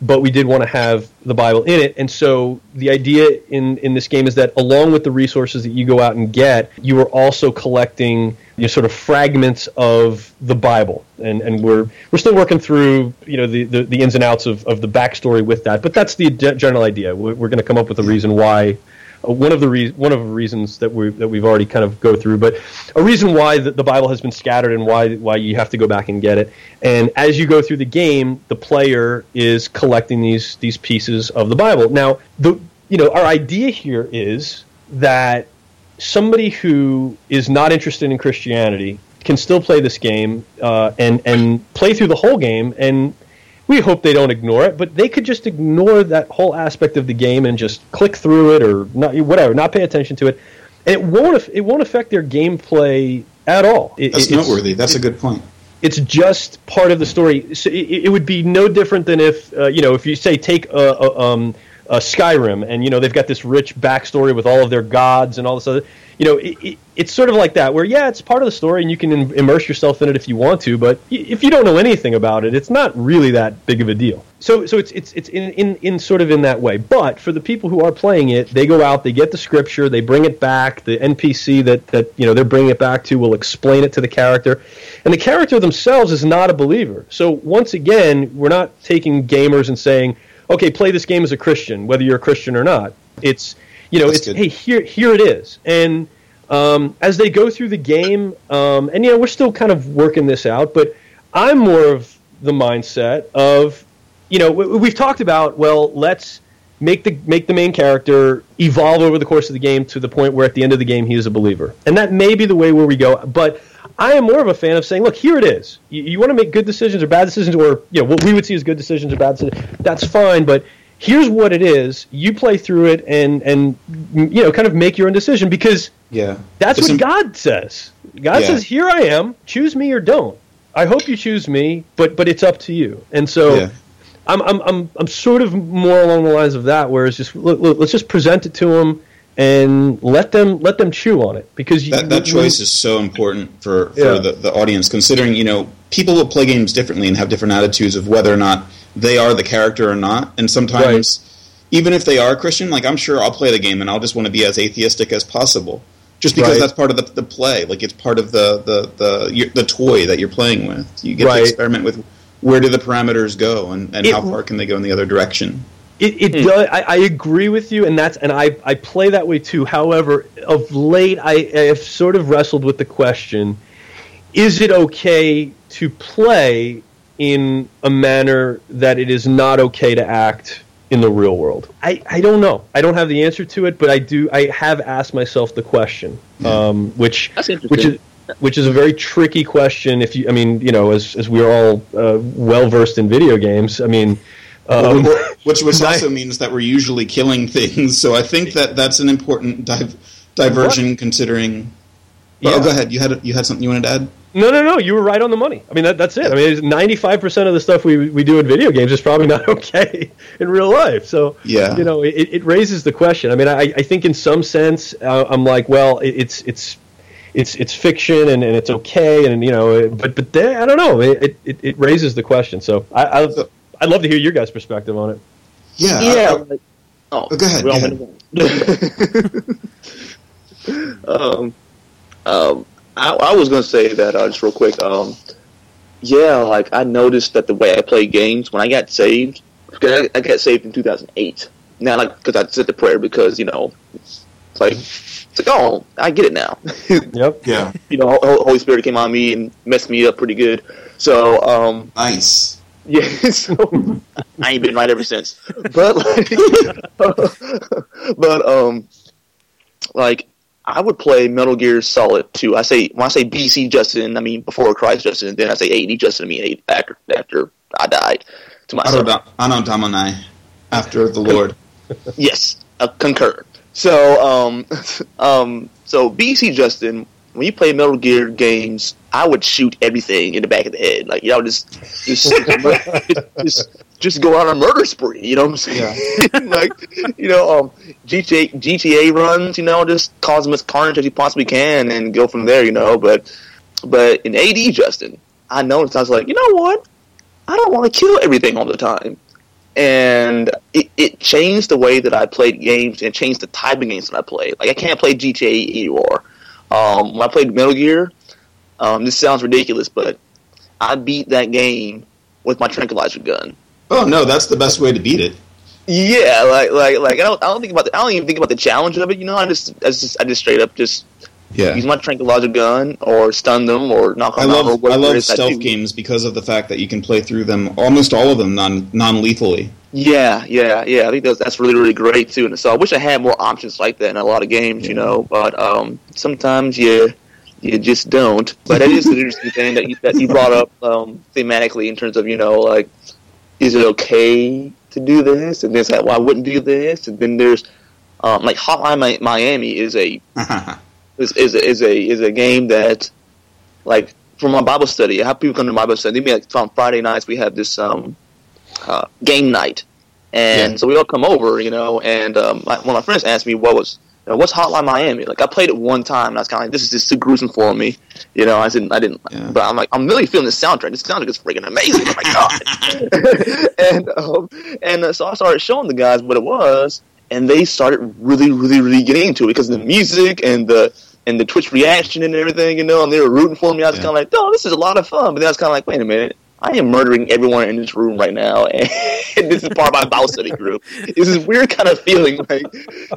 but we did want to have the Bible in it. And so the idea in, in this game is that along with the resources that you go out and get, you are also collecting you know, sort of fragments of the Bible. And, and we're, we're still working through you know, the, the, the ins and outs of, of the backstory with that. But that's the general idea. We're, we're going to come up with a reason why one of the re- one of the reasons that we that we've already kind of go through, but a reason why the, the, Bible has been scattered and why why you have to go back and get it. And as you go through the game, the player is collecting these these pieces of the Bible. Now, the you know our idea here is that somebody who is not interested in Christianity can still play this game uh, and and play through the whole game and we hope they don't ignore it, but they could just ignore that whole aspect of the game and just click through it or not, whatever, not pay attention to it. And it won't it won't affect their gameplay at all. It, That's noteworthy. That's a good point. It's just part of the story. So it, it would be no different than if uh, you know if you say take a, a, um, a Skyrim and you know they've got this rich backstory with all of their gods and all this other you know, it, it, it's sort of like that, where yeah, it's part of the story, and you can Im- immerse yourself in it if you want to. But if you don't know anything about it, it's not really that big of a deal. So, so it's it's it's in, in in sort of in that way. But for the people who are playing it, they go out, they get the scripture, they bring it back. The NPC that that you know they're bringing it back to will explain it to the character, and the character themselves is not a believer. So once again, we're not taking gamers and saying, okay, play this game as a Christian, whether you're a Christian or not. It's you know, That's it's good. hey here here it is, and um, as they go through the game, um, and you know we're still kind of working this out, but I'm more of the mindset of you know we've talked about well let's make the make the main character evolve over the course of the game to the point where at the end of the game he is a believer, and that may be the way where we go, but. I am more of a fan of saying, look, here it is. You, you want to make good decisions or bad decisions, or you know what we would see as good decisions or bad decisions. That's fine, but here's what it is. You play through it and and you know kind of make your own decision because yeah, that's what God says. God yeah. says, "Here I am. Choose me or don't." I hope you choose me, but but it's up to you. And so. Yeah. I'm, I'm, I'm, I'm sort of more along the lines of that, where it's just look, look, let's just present it to them and let them let them chew on it because that, you, that choice is so important for, for yeah. the, the audience considering you know people will play games differently and have different attitudes of whether or not they are the character or not. And sometimes, right. even if they are Christian, like I'm sure I'll play the game and I'll just want to be as atheistic as possible, just because right. that's part of the, the play. Like it's part of the the the the toy that you're playing with. You get right. to experiment with where do the parameters go and, and it, how far can they go in the other direction. It, it hmm. does. I, I, agree with you, and that's and I, I play that way too. However, of late, I, I have sort of wrestled with the question: Is it okay to play in a manner that it is not okay to act in the real world? I, I don't know. I don't have the answer to it, but I do. I have asked myself the question, um, which which is which is a very tricky question. If you, I mean, you know, as as we are all uh, well versed in video games, I mean. Um, which which also means that we're usually killing things. So I think that that's an important div- diversion, what? considering. Yeah. Oh, go ahead. You had you had something you wanted to add? No, no, no. You were right on the money. I mean, that, that's it. I mean, ninety-five percent of the stuff we we do in video games is probably not okay in real life. So, yeah, you know, it, it raises the question. I mean, I, I think in some sense, uh, I'm like, well, it, it's it's it's it's fiction and, and it's okay, and you know, but but they, I don't know. It, it it raises the question. So, I I'd, I'd love to hear your guys' perspective on it. Yeah, yeah. I, I, oh, oh, go ahead. Go ahead. um, um, I, I was going to say that uh, just real quick. Um, yeah, like I noticed that the way I play games when I got saved, I, I got saved in 2008. Now, like because I said the prayer because you know, it's like it's like oh, I get it now. yep. Yeah. You know, Holy Spirit came on me and messed me up pretty good. So um, nice. Yeah, so I ain't been right ever since. But like, but um, like I would play Metal Gear Solid 2. I say when I say BC Justin, I mean before Christ Justin. Then I say AD Justin, I mean after after I died to myself. Anno Domini, after the Lord. yes, I concur. So, um, um, so BC Justin, when you play Metal Gear games, I would shoot everything in the back of the head. Like, you know, just, just, just, just go on a murder spree. You know what I'm saying? Yeah. like, you know, um, GTA, GTA runs. You know, just cause as much carnage as you possibly can and go from there. You know, but, but in AD Justin, I noticed I was like, you know what? I don't want to kill everything all the time and it, it, changed the way that I played games and changed the type of games that I played. Like I can't play GTA anymore. Um, when I played Metal Gear, um, this sounds ridiculous, but I beat that game with my tranquilizer gun. Oh no, that's the best way to beat it. Yeah, like like like I don't I don't think about the, I don't even think about the challenge of it. You know, I just I just I just straight up just yeah. use my a gun or stun them or knock them I love, out. I love stealth games because of the fact that you can play through them, almost all of them, non non lethally. Yeah, yeah, yeah. I think that's that's really really great too. And so I wish I had more options like that in a lot of games, yeah. you know. But um, sometimes you you just don't. But that is an interesting thing that you, that you brought up um, thematically in terms of you know like is it okay to do this? And then it's like, well, I wouldn't do this. And then there's um, like Hotline Miami is a is, is, a, is a is a game that like from my Bible study. I have people come to Bible study. Maybe like on Friday nights we have this um, uh, game night, and yeah. so we all come over, you know. And um, my, one of my friends asked me what was you know, what's Hotline Miami. Like I played it one time, and I was kind of like, this is just too gruesome for me, you know. I didn't, I didn't, yeah. but I'm like, I'm really feeling the soundtrack. This soundtrack is freaking amazing. Oh my god! and um, and uh, so I started showing the guys what it was, and they started really, really, really getting into it because of the mm. music and the and the Twitch reaction and everything, you know, and they were rooting for me. I was yeah. kind of like, oh, this is a lot of fun. But then I was kind of like, wait a minute. I am murdering everyone in this room right now, and this is part of my Bible study group. It's this weird kind of feeling, like,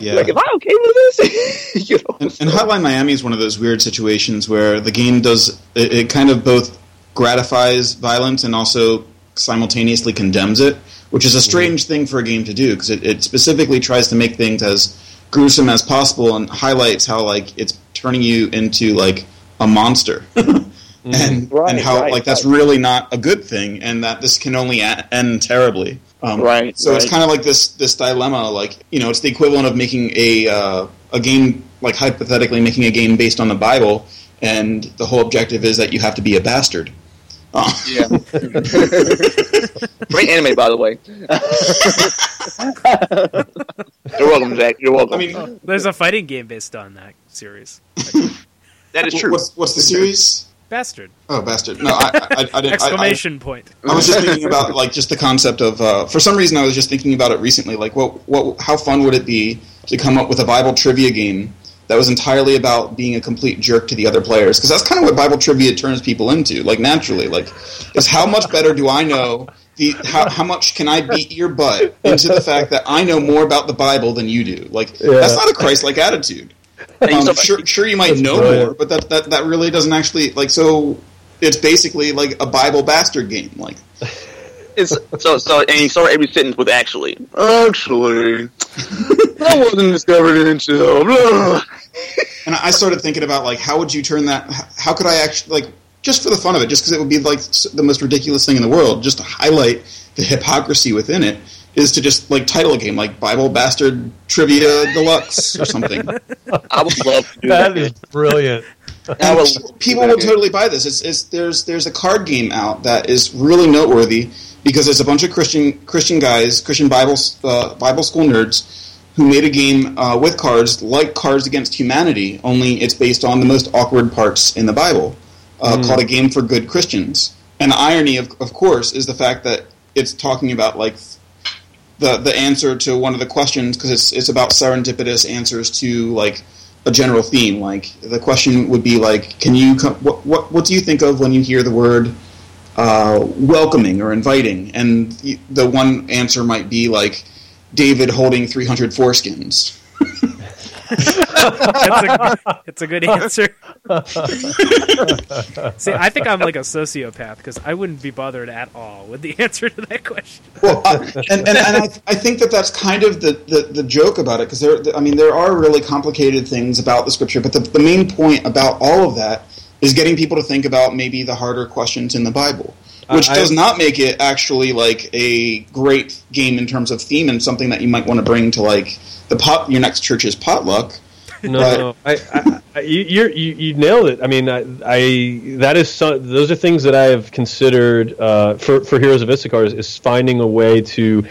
yeah. like, am I okay with this? you know, and, and, Hotline Miami is one of those weird situations where the game does it, it kind of both gratifies violence and also simultaneously condemns it, which is a strange mm-hmm. thing for a game to do because it, it specifically tries to make things as gruesome as possible and highlights how like it's turning you into like a monster. and right, and how right, like that's right. really not a good thing, and that this can only a- end terribly. Um, right. So it's kind of like this this dilemma. Like you know, it's the equivalent of making a uh, a game like hypothetically making a game based on the Bible, and the whole objective is that you have to be a bastard. Oh. Yeah. Great anime, by the way. You're welcome, Jack. You're welcome. I mean, there's a fighting game based on that series. that is true. What's, what's the series? Bastard. Oh, bastard! No, I, I, I didn't. Exclamation I, point! I was just thinking about like just the concept of. Uh, for some reason, I was just thinking about it recently. Like, what, what, how fun would it be to come up with a Bible trivia game that was entirely about being a complete jerk to the other players? Because that's kind of what Bible trivia turns people into, like naturally. Like, is how much better do I know? The, how, how much can I beat your butt into the fact that I know more about the Bible than you do? Like, yeah. that's not a Christ-like attitude. Um, sure, sure, you might know brilliant. more, but that, that that really doesn't actually like. So it's basically like a Bible bastard game. Like it's so so, and you start every sentence with actually. Actually, I wasn't discovered until. And I started thinking about like how would you turn that? How could I actually like just for the fun of it, just because it would be like the most ridiculous thing in the world, just to highlight the hypocrisy within it is to just like title a game like Bible Bastard Trivia Deluxe or something. I would love to do that. That is brilliant. people will totally buy this. It's, it's, there's there's a card game out that is really noteworthy because it's a bunch of Christian Christian guys, Christian Bible uh, Bible school nerds, who made a game uh, with cards like Cards Against Humanity. Only it's based on the most awkward parts in the Bible, uh, mm. called a game for good Christians. And the irony, of, of course, is the fact that it's talking about like the the answer to one of the questions because it's it's about serendipitous answers to like a general theme. Like the question would be like, can you what what what do you think of when you hear the word uh, welcoming or inviting? And the one answer might be like David holding three hundred foreskins. that's a, that's a good answer. See, I think I'm like a sociopath because I wouldn't be bothered at all with the answer to that question. Well, uh, and, and, and I, I think that that's kind of the, the, the joke about it because there, I mean, there are really complicated things about the scripture, but the, the main point about all of that is getting people to think about maybe the harder questions in the Bible, which I- does not make it actually like a great game in terms of theme and something that you might want to bring to like the pot your next church's potluck. No, But- no. I, I, I, you, you you nailed it. I mean, I, I that is some, those are things that I have considered uh, for for Heroes of Issachar is, is finding a way to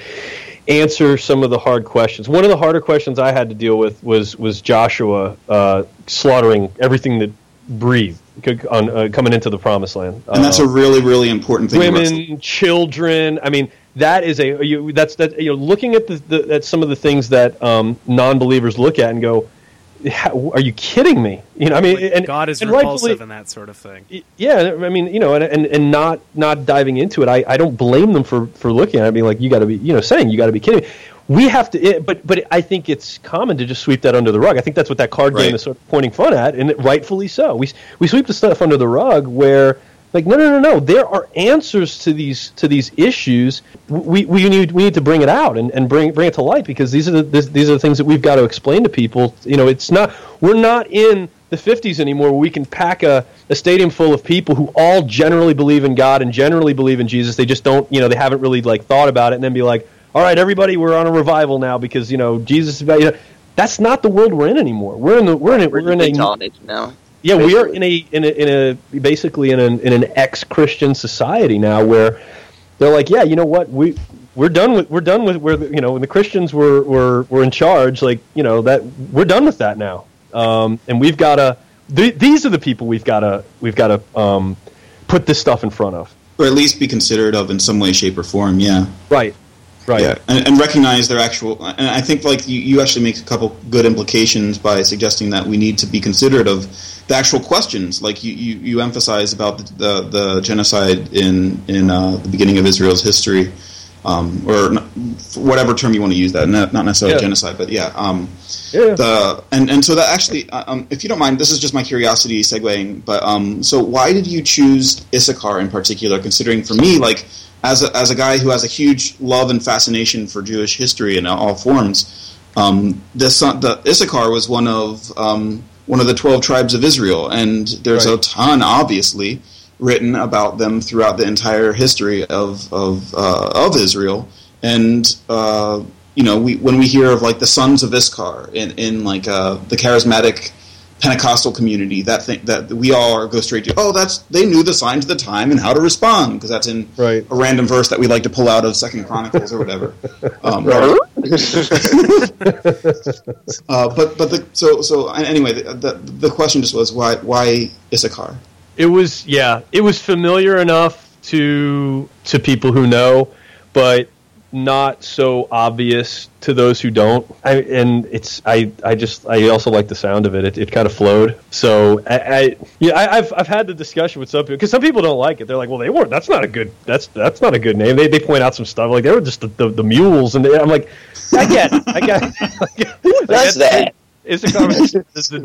answer some of the hard questions. One of the harder questions I had to deal with was was Joshua uh, slaughtering everything that breathed on uh, coming into the promised land. And that's Uh, a really, really important thing. women, children. I mean, that is a you, that's that you know looking at the, the at some of the things that um, non-believers look at and go, "Are you kidding me?" You know, I mean, Like, and God is and repulsive rightfully- and that sort of thing. yeah, I mean, you know, and and, and not not diving into it, I, I don't blame them for for looking at it, being like, you got to be, you know, saying you got to be kidding me. We have to, it, but but I think it's common to just sweep that under the rug. I think that's what that card game is sort of pointing fun at, and it, rightfully so. We we sweep the stuff under the rug where. Like no no no no! There are answers to these to these issues. We, we need we need to bring it out and, and bring bring it to light because these are the this, these are the things that we've got to explain to people. You know, it's not we're not in the 50s anymore where we can pack a, a stadium full of people who all generally believe in God and generally believe in Jesus. They just don't, you know, they haven't really like thought about it and then be like, all right, everybody, we're on a revival now because, you know, Jesus is about, you know, that's not the world we're in anymore. We're in the, we're in a, We're we're in in a, now. yeah, we are in a, in a, in a, basically in an, in an ex-Christian society now where they're like, yeah, you know what, we, we're done with, we're done with where, the, you know, when the Christians were, were, were in charge, like, you know, that we're done with that now. Um, and we've got to, th- these are the people we've got to, we've got to, um, put this stuff in front of. or at least be considerate of in some way, shape, or form. Yeah. Right. Right. Yeah, and, and recognize their actual. And I think like you, you actually make a couple good implications by suggesting that we need to be considerate of the actual questions. Like you, you, you emphasize about the, the, the genocide in in uh, the beginning of Israel's history, um, or n- whatever term you want to use that. Not, not necessarily Yeah. genocide, but yeah. Um, Yeah. the and and so that actually, uh, um, if you don't mind, this is just my curiosity segueing. But um, so why did you choose Issachar in particular? Considering for me, like as a, as a guy who has a huge love and fascination for Jewish history in all forms, um, the the Issachar was one of um, one of the twelve tribes of Israel, and there's a ton, obviously, written about them throughout the entire history of of uh, of Israel, and uh, you know, we when we hear of like the sons of Issachar in in like uh, the charismatic Pentecostal community, that thing that we all go straight to. Oh, that's they knew the signs of the time and how to respond because that's in Right. a random verse that we like to pull out of Second Chronicles or whatever. Um, uh, but but the so so anyway, the, the the question just was why why Issachar? It was yeah, it was familiar enough to to people who know, but not so obvious to those who don't. I, and it's I I just I also like the sound of it. It, it kind of flowed. So I, I yeah I, I've I've had the discussion with some people because some people don't like it. They're like, well, they weren't. That's not a good. That's that's not a good name. They they point out some stuff like they were just the, the, the mules, and they, I'm like, I get it. I get. it. I get it. That's that. It's a conversation. The, the, the,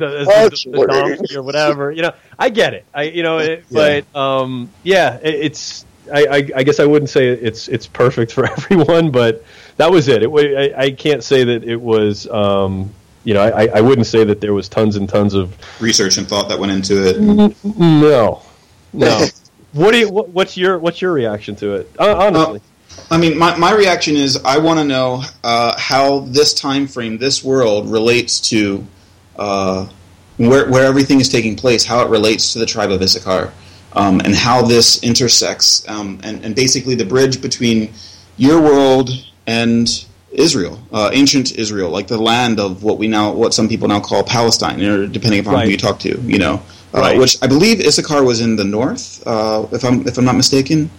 the or whatever. You know, I get it. I you know, it, Yeah. but um, yeah, it, it's. I, I, I guess I wouldn't say it's it's perfect for everyone, but that was it. it I, I can't say that it was. Um, you know, I, I wouldn't say that there was tons and tons of Research and thought that went into it. no, no. what do you? What, what's your what's your reaction to it? Uh, honestly, I mean, my, my reaction is I want to know uh, how this time frame, this world, relates to uh, where, where everything is taking place, how it relates to the tribe of Issachar, um, and how this intersects, um, and, and basically the bridge between your world and Israel, uh, ancient Israel, like the land of what we now, what some people now call Palestine, or depending upon Right. who you talk to, you know, uh, Right. which I believe Issachar was in the north, uh, if I'm if I'm not mistaken.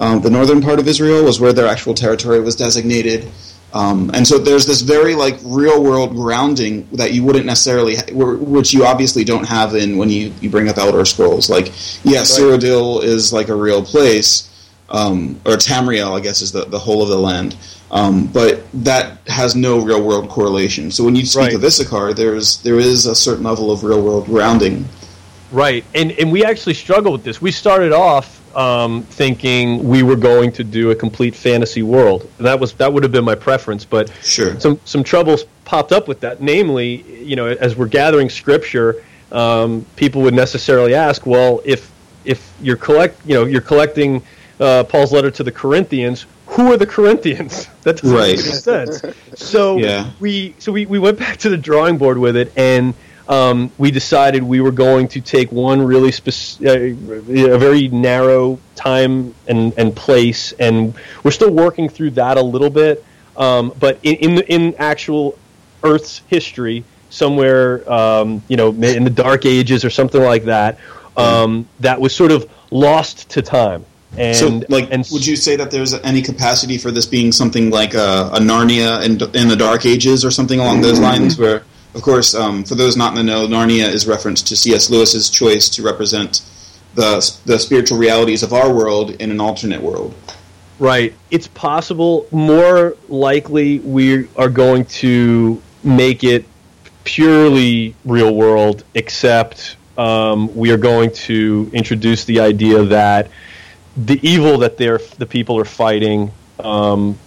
Um, the northern part of Israel was where their actual territory was designated. Um, and so there's this very like real world grounding that you wouldn't necessarily, ha- which you obviously don't have in when you, you bring up Elder Scrolls. Like, yes, Cyrodiil is like a real place, um, or Tamriel, I guess is the, the whole of the land. Um, but that has no real world correlation. So when you speak Right. of Issachar, there's there is a certain level of real world grounding. Right, and and we actually struggled with this. We started off um, thinking we were going to do a complete fantasy world. That was that would have been my preference, but Sure. some some troubles popped up with that. Namely, you know, as we're gathering scripture, um, people would necessarily ask, well, if if you're collect, you know, you're collecting uh, Paul's letter to the Corinthians, who are the Corinthians? That doesn't Right. make any sense. So Yeah. we so we, we went back to the drawing board with it and. Um, we decided we were going to take one really spec- uh, a very narrow time and, and place, and we're still working through that a little bit. Um, but in in, in actual Earth's history, somewhere um, you know in the Dark Ages or something like that, um, that was sort of lost to time. And so, like, and would you say that there's any capacity for this being something like a, a Narnia in, in the Dark Ages or something along those lines? Where, of course, um, for those not in the know, Narnia is reference to C.S. Lewis's choice to represent the the spiritual realities of our world in an alternate world. Right. It's possible. More likely, we are going to make it purely real world, except um, we are going to introduce the idea that the evil that they're, the people are fighting um,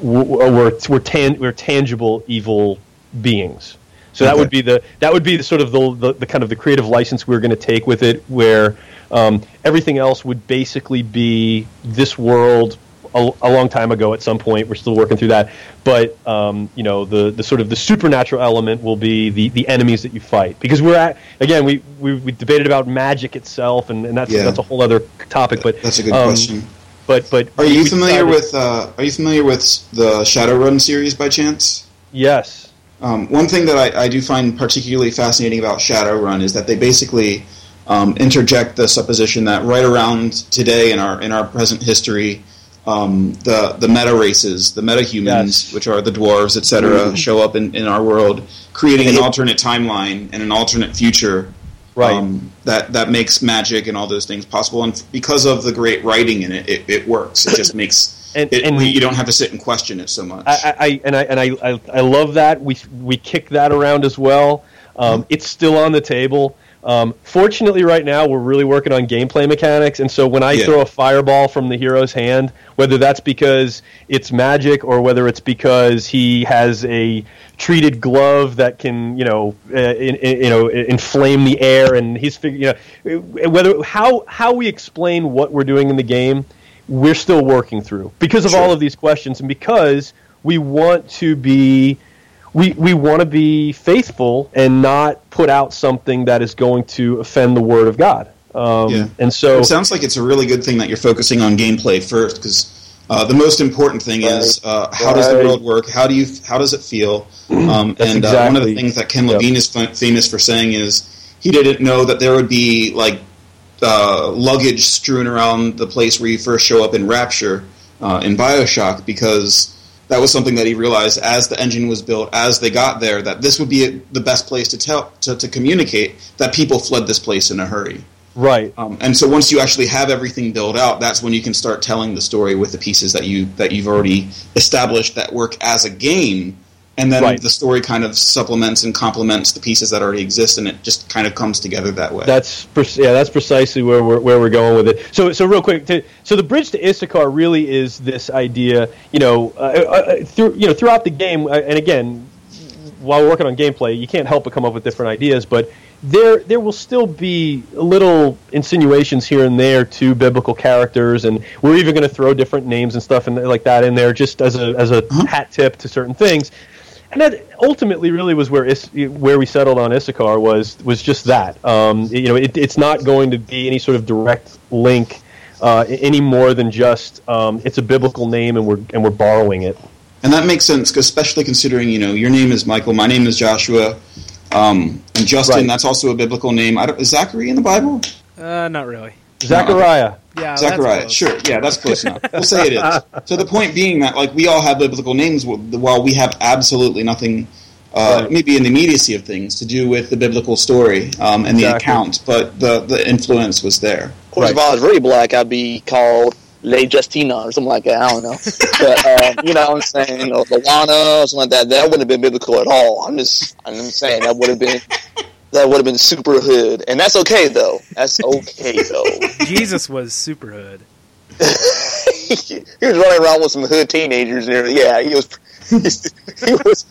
were, were, tan- were tangible evil beings. So that Okay. would be the that would be the sort of the, the, the kind of the creative license we are going to take with it, where um, everything else would basically be this world a, a long time ago. At some point, we're still working through that, but um, you know the the sort of the supernatural element will be the, the enemies that you fight because we're at again we, we, we debated about magic itself and, and that's Yeah. that's a whole other topic. But That's a good um, question. But but Are you familiar with uh, Are you familiar with the Shadowrun series by chance? Yes. Um, one thing that I, I do find particularly fascinating about Shadowrun is that they basically um, interject the supposition that right around today in our in our present history, um, the the meta races, the meta humans, Yes. which are the dwarves, etc., show up in, in our world, creating an alternate timeline and an alternate future. Right. Um, that that makes magic and all those things possible, and because of the great writing in it, it, it works. It just makes And- it, and- you don't have to sit and question it so much. I, I, and I and I, I, I love that we we kick that around as well. Um, it's still on the table. Um, fortunately, right now we're really working on gameplay mechanics, and so when I Yeah. throw a fireball from the hero's hand, whether that's because it's magic or whether it's because he has a treated glove that can, you know, uh, in, in, you know, inflame the air, and he's fig- you know, whether how how we explain what we're doing in the game, we're still working through because of Sure. all of these questions, and because we want to be we, we want to be faithful and not put out something that is going to offend the word of God. Um, Yeah. And so, It sounds like it's a really good thing that you're focusing on gameplay first, because uh, the most important thing is uh, how does the world work? How do you? How does it feel? Um, and uh, one of the things that Ken yep. Levine is fa- famous for saying is he didn't know that there would be like uh, luggage strewn around the place where you first show up in Rapture uh, in Bioshock because. That was something that he realized as the engine was built, as they got there, that this would be the best place to tell to, to communicate that people fled this place in a hurry. right. Um, and so once you actually have everything built out, that's when you can start telling the story with the pieces that you that you've already established that work as a game, and then Right. the story kind of supplements and complements the pieces that already exist, and it just kind of comes together that way. That's yeah, that's precisely where we're where we're going with it. So so real quick, to, so the bridge to Issachar really is this idea, you know, uh, uh, through you know throughout the game, uh, and again, while we're working on gameplay, you can't help but come up with different ideas, but. There, there will still be little insinuations here and there to biblical characters, and we're even going to throw different names and stuff and like that in there, just as a as a hat tip to certain things. And that ultimately really was where Is- where we settled on Issachar was was just that. Um, you know, it, it's not going to be any sort of direct link uh, any more than just um, it's a biblical name and we're and we're borrowing it. and that makes sense, especially considering you know your name is Michael, my name is Joshua, um, and Justin. Right. That's also a biblical name. I don't, is Zachary in the Bible? Uh, not really. Zechariah. Yeah, that's Zechariah, close. sure, yeah, that's close enough. We'll say it is. So the point being that, like, we all have biblical names, while we have absolutely nothing, uh, Right. maybe in the immediacy of things, to do with the biblical story um, and the account, but the the influence was there. Of course, if I was really black, I'd be called Le Justina or something like that. I don't know, but um, you know what I'm saying, or Lana or something like that. That wouldn't have been biblical at all. I'm just, I'm just saying that would have been. That would have been super hood, and that's okay though. That's okay though. Jesus was super hood. he was running around with some hood teenagers and everything. Yeah, he was. he was.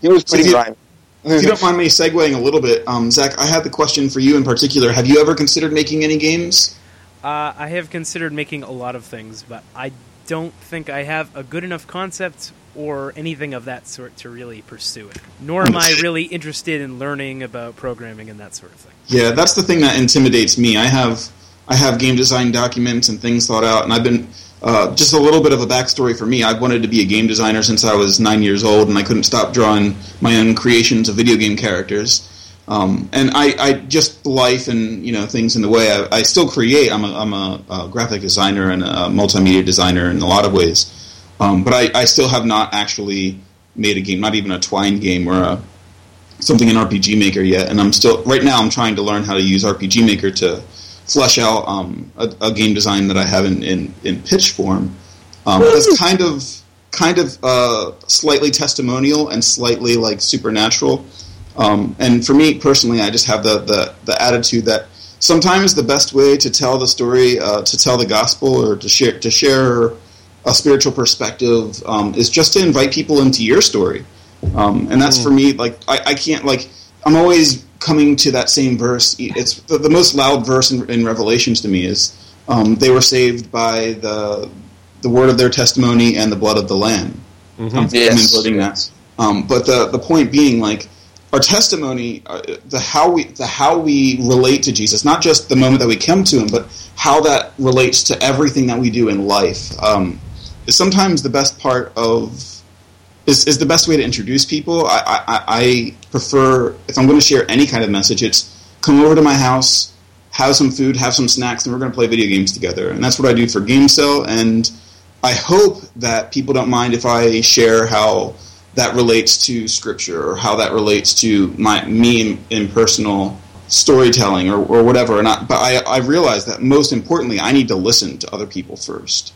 He was pretty So grimy. If you don't mind me segueing a little bit, um, Zach, I had the question for you in particular. Have you ever considered making any games? Uh, I have considered making a lot of things, but I don't think I have a good enough concept or anything of that sort to really pursue it. Nor am I really interested in learning about programming and that sort of thing. Yeah, that's the thing that intimidates me. I have I have game design documents and things thought out, and I've been uh, just a little bit of a backstory for me. I've wanted to be a game designer since I was nine years old, and I couldn't stop drawing my own creations of video game characters. Um, and I, I just life and you know things in the way. I, I still create. I'm a, I'm a, a graphic designer and a multimedia designer in a lot of ways. Um, but I, I still have not actually made a game, not even a Twine game or a something in RPG Maker yet, and I'm still right now. I'm trying to learn how to use RPG Maker to flesh out um, a, a game design that I have in, in, in pitch form. Um, that's kind of kind of uh, slightly testimonial and slightly like supernatural. Um, and for me personally, I just have the, the, the attitude that sometimes the best way to tell the story, uh, to tell the gospel, or to share to share a spiritual perspective um, is just to invite people into your story. Um, and that's for me. Like I, I can't like I'm always coming to that same verse. It's the, the most loud verse in, in Revelations to me is um, they were saved by the the word of their testimony and the blood of the Lamb. I'm, Yes. I'm including that. Um, but the the point being like our testimony, uh, the how we the how we relate to Jesus, not just the moment that we come to Him, but how that relates to everything that we do in life, um, is sometimes the best part of is, is the best way to introduce people. I, I, I- prefer if I'm going to share any kind of message, it's come over to my house, have some food, have some snacks, and we're going to play video games together. And that's what I do for Game Cell. And I hope that people don't mind if I share how that relates to scripture or how that relates to my me in, in personal storytelling or, or whatever. And I, but I, I realize that most importantly, I need to listen to other people first.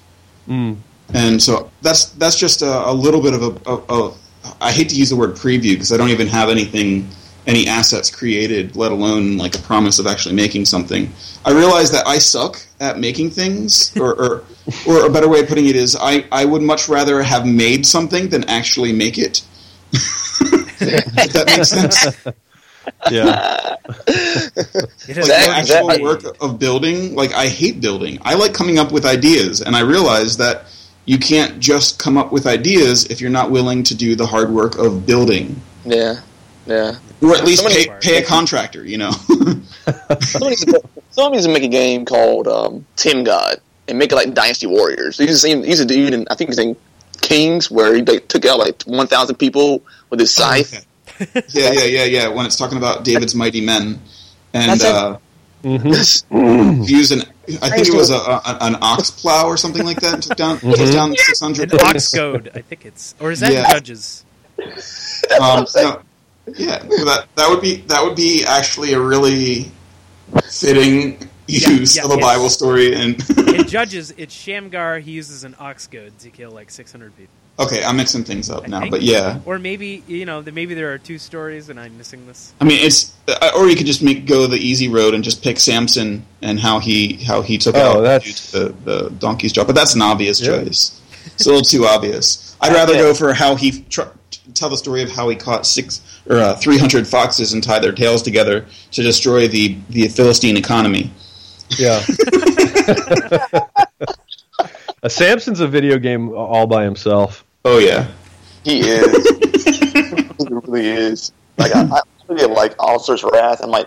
Mm. And so that's that's just a, a little bit of a, a, a. I hate to use the word preview because I don't even have anything, any assets created, let alone like a promise of actually making something. I realize that I suck at making things, or or, or a better way of putting it is, I, I would much rather have made something than actually make it. if that makes sense. Yeah. It has Like the actual work of building, like I hate building. I like coming up with ideas, and I realize that you can't just come up with ideas if you're not willing to do the hard work of building, Yeah, yeah. or at least Somebody- pay, pay a contractor. You know, Someone needs, to, someone needs to make a game called um, Tim God and make it like Dynasty Warriors. He's the same. He's a dude, and I think he's in Kings, where he like, took out like one thousand people with his scythe. yeah, yeah, yeah, yeah. When it's talking about David's mighty men, and That's it. uh, hmm he used an, I think it was a, a, an ox plow or something like that, and took down, took down six hundred. an ox goad, I think it's, or is that Yeah. judges? Um, no, yeah, that that would be that would be actually a really fitting use yeah, of a. Bible story. And In judges, it's Shamgar. He uses an ox goad to kill like 600 people. Okay, I'm mixing things up I now, think. but yeah, Or maybe you know, maybe there are two stories and I'm missing this. I mean it's uh, or you could just make go the easy road and just pick Samson and how he how he took Oh, out that's- the, the donkey's jaw, but that's an obvious Yeah. choice. It's a little too obvious. I'd rather go for how he tr- tell the story of how he caught six or uh, three hundred foxes and tied their tails together to destroy the the Philistine economy. Yeah. a Samson's a video game all by himself. Oh yeah. He is. he really is. Like I, I look at like Asura's Wrath. I'm like,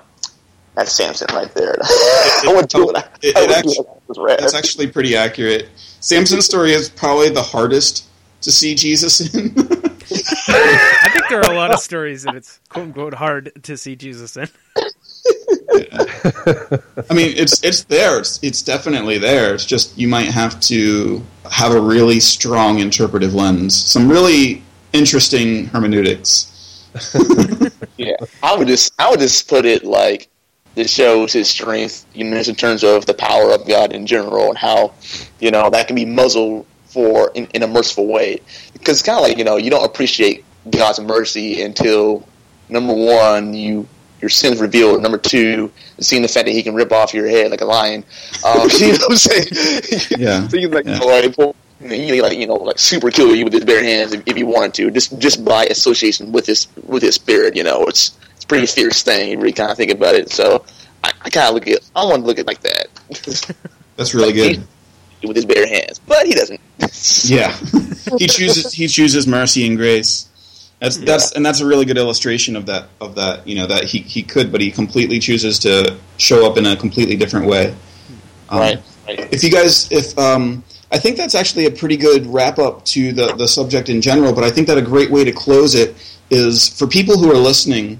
that's Samson right there. I would do it. It- it would actu- do it. Asura's Wrath. That's actually pretty accurate. Samson's story is probably the hardest to see Jesus in. I think there are a lot of stories that it's quote unquote hard to see Jesus in. I mean, it's it's there. It's it's definitely there. It's just you might have to have a really strong interpretive lens, some really interesting hermeneutics. Yeah, I would just I would just put it like that shows his strength, you know, in terms of the power of God in general and how, you know, that can be muzzled for in, in a merciful way. Because it's kind of like, you know, you don't appreciate God's mercy until, number one, you your sins revealed. Number two, seeing the fact that he can rip off your head like a lion. Um, you know what I'm saying? Yeah. so you like, Yeah. like, pull- you know, like you know, like super kill you with his bare hands if, if you wanted to, just just by association with his with his spirit. You know, it's it's a pretty fierce thing. You really kind of think about it. So I, I kind of look at I want to look at it like that That's really good. with his bare hands, but he doesn't. Yeah, he chooses he chooses mercy and grace. That's that's and that's a really good illustration of that of that you know that he, he could, but he completely chooses to show up in a completely different way. Um, right. Right. If you guys, if um, I think that's actually a pretty good wrap up to the the subject in general, but I think that a great way to close it is for people who are listening,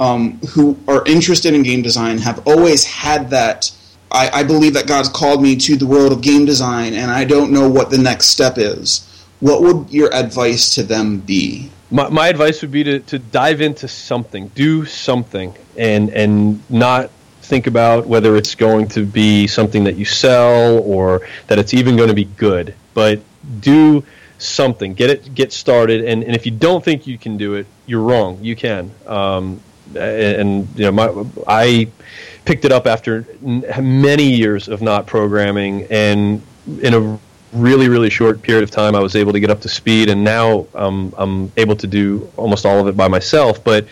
um, who are interested in game design, have always had that. I, I believe that God's called me to the world of game design, and I don't know what the next step is. What would your advice to them be? My, my advice would be to, to dive into something, do something, and and not think about whether it's going to be something that you sell or that it's even going to be good. But do something, get it, get started, and, and if you don't think you can do it, you're wrong. You can. Um, and, you know, my I picked it up after many years of not programming, and in a really really short period of time I was able to get up to speed and now um, I'm able to do almost all of it by myself. But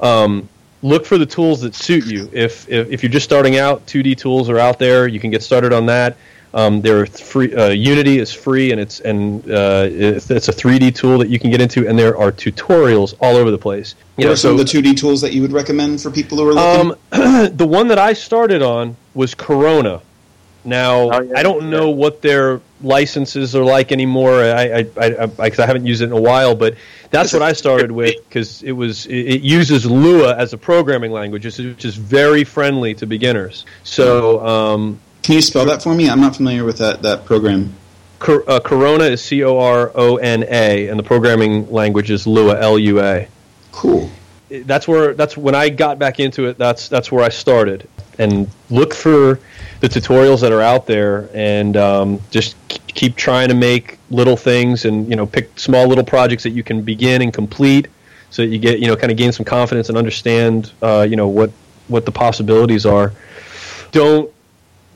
um, look for the tools that suit you. If, if if you're just starting out 2D tools are out there. You can get started on that. Um, there are free uh, Unity is free and it's and uh, it's, it's a 3D tool that you can get into and there are tutorials all over the place. What are some of the 2D tools that you would recommend for people who are looking? um, the one that I started on was Corona. Now Oh, yeah. I don't know what their licenses are like anymore. I I, I, I, 'cause I haven't used it in a while, but that's what I started with because it was it, it uses Lua as a programming language, which is- which is very friendly to beginners. So um, Can you spell that for me? I'm not familiar with that that program. Cor- uh, Corona is C O R O N A, and the programming language is Lua L U A. Cool. That's where that's when I got back into it. That's that's where I started, and look for the tutorials that are out there, and um, just keep trying to make little things, and you know, pick small little projects that you can begin and complete, so that you get you know, kind of gain some confidence and understand, uh, you know, what what the possibilities are. Don't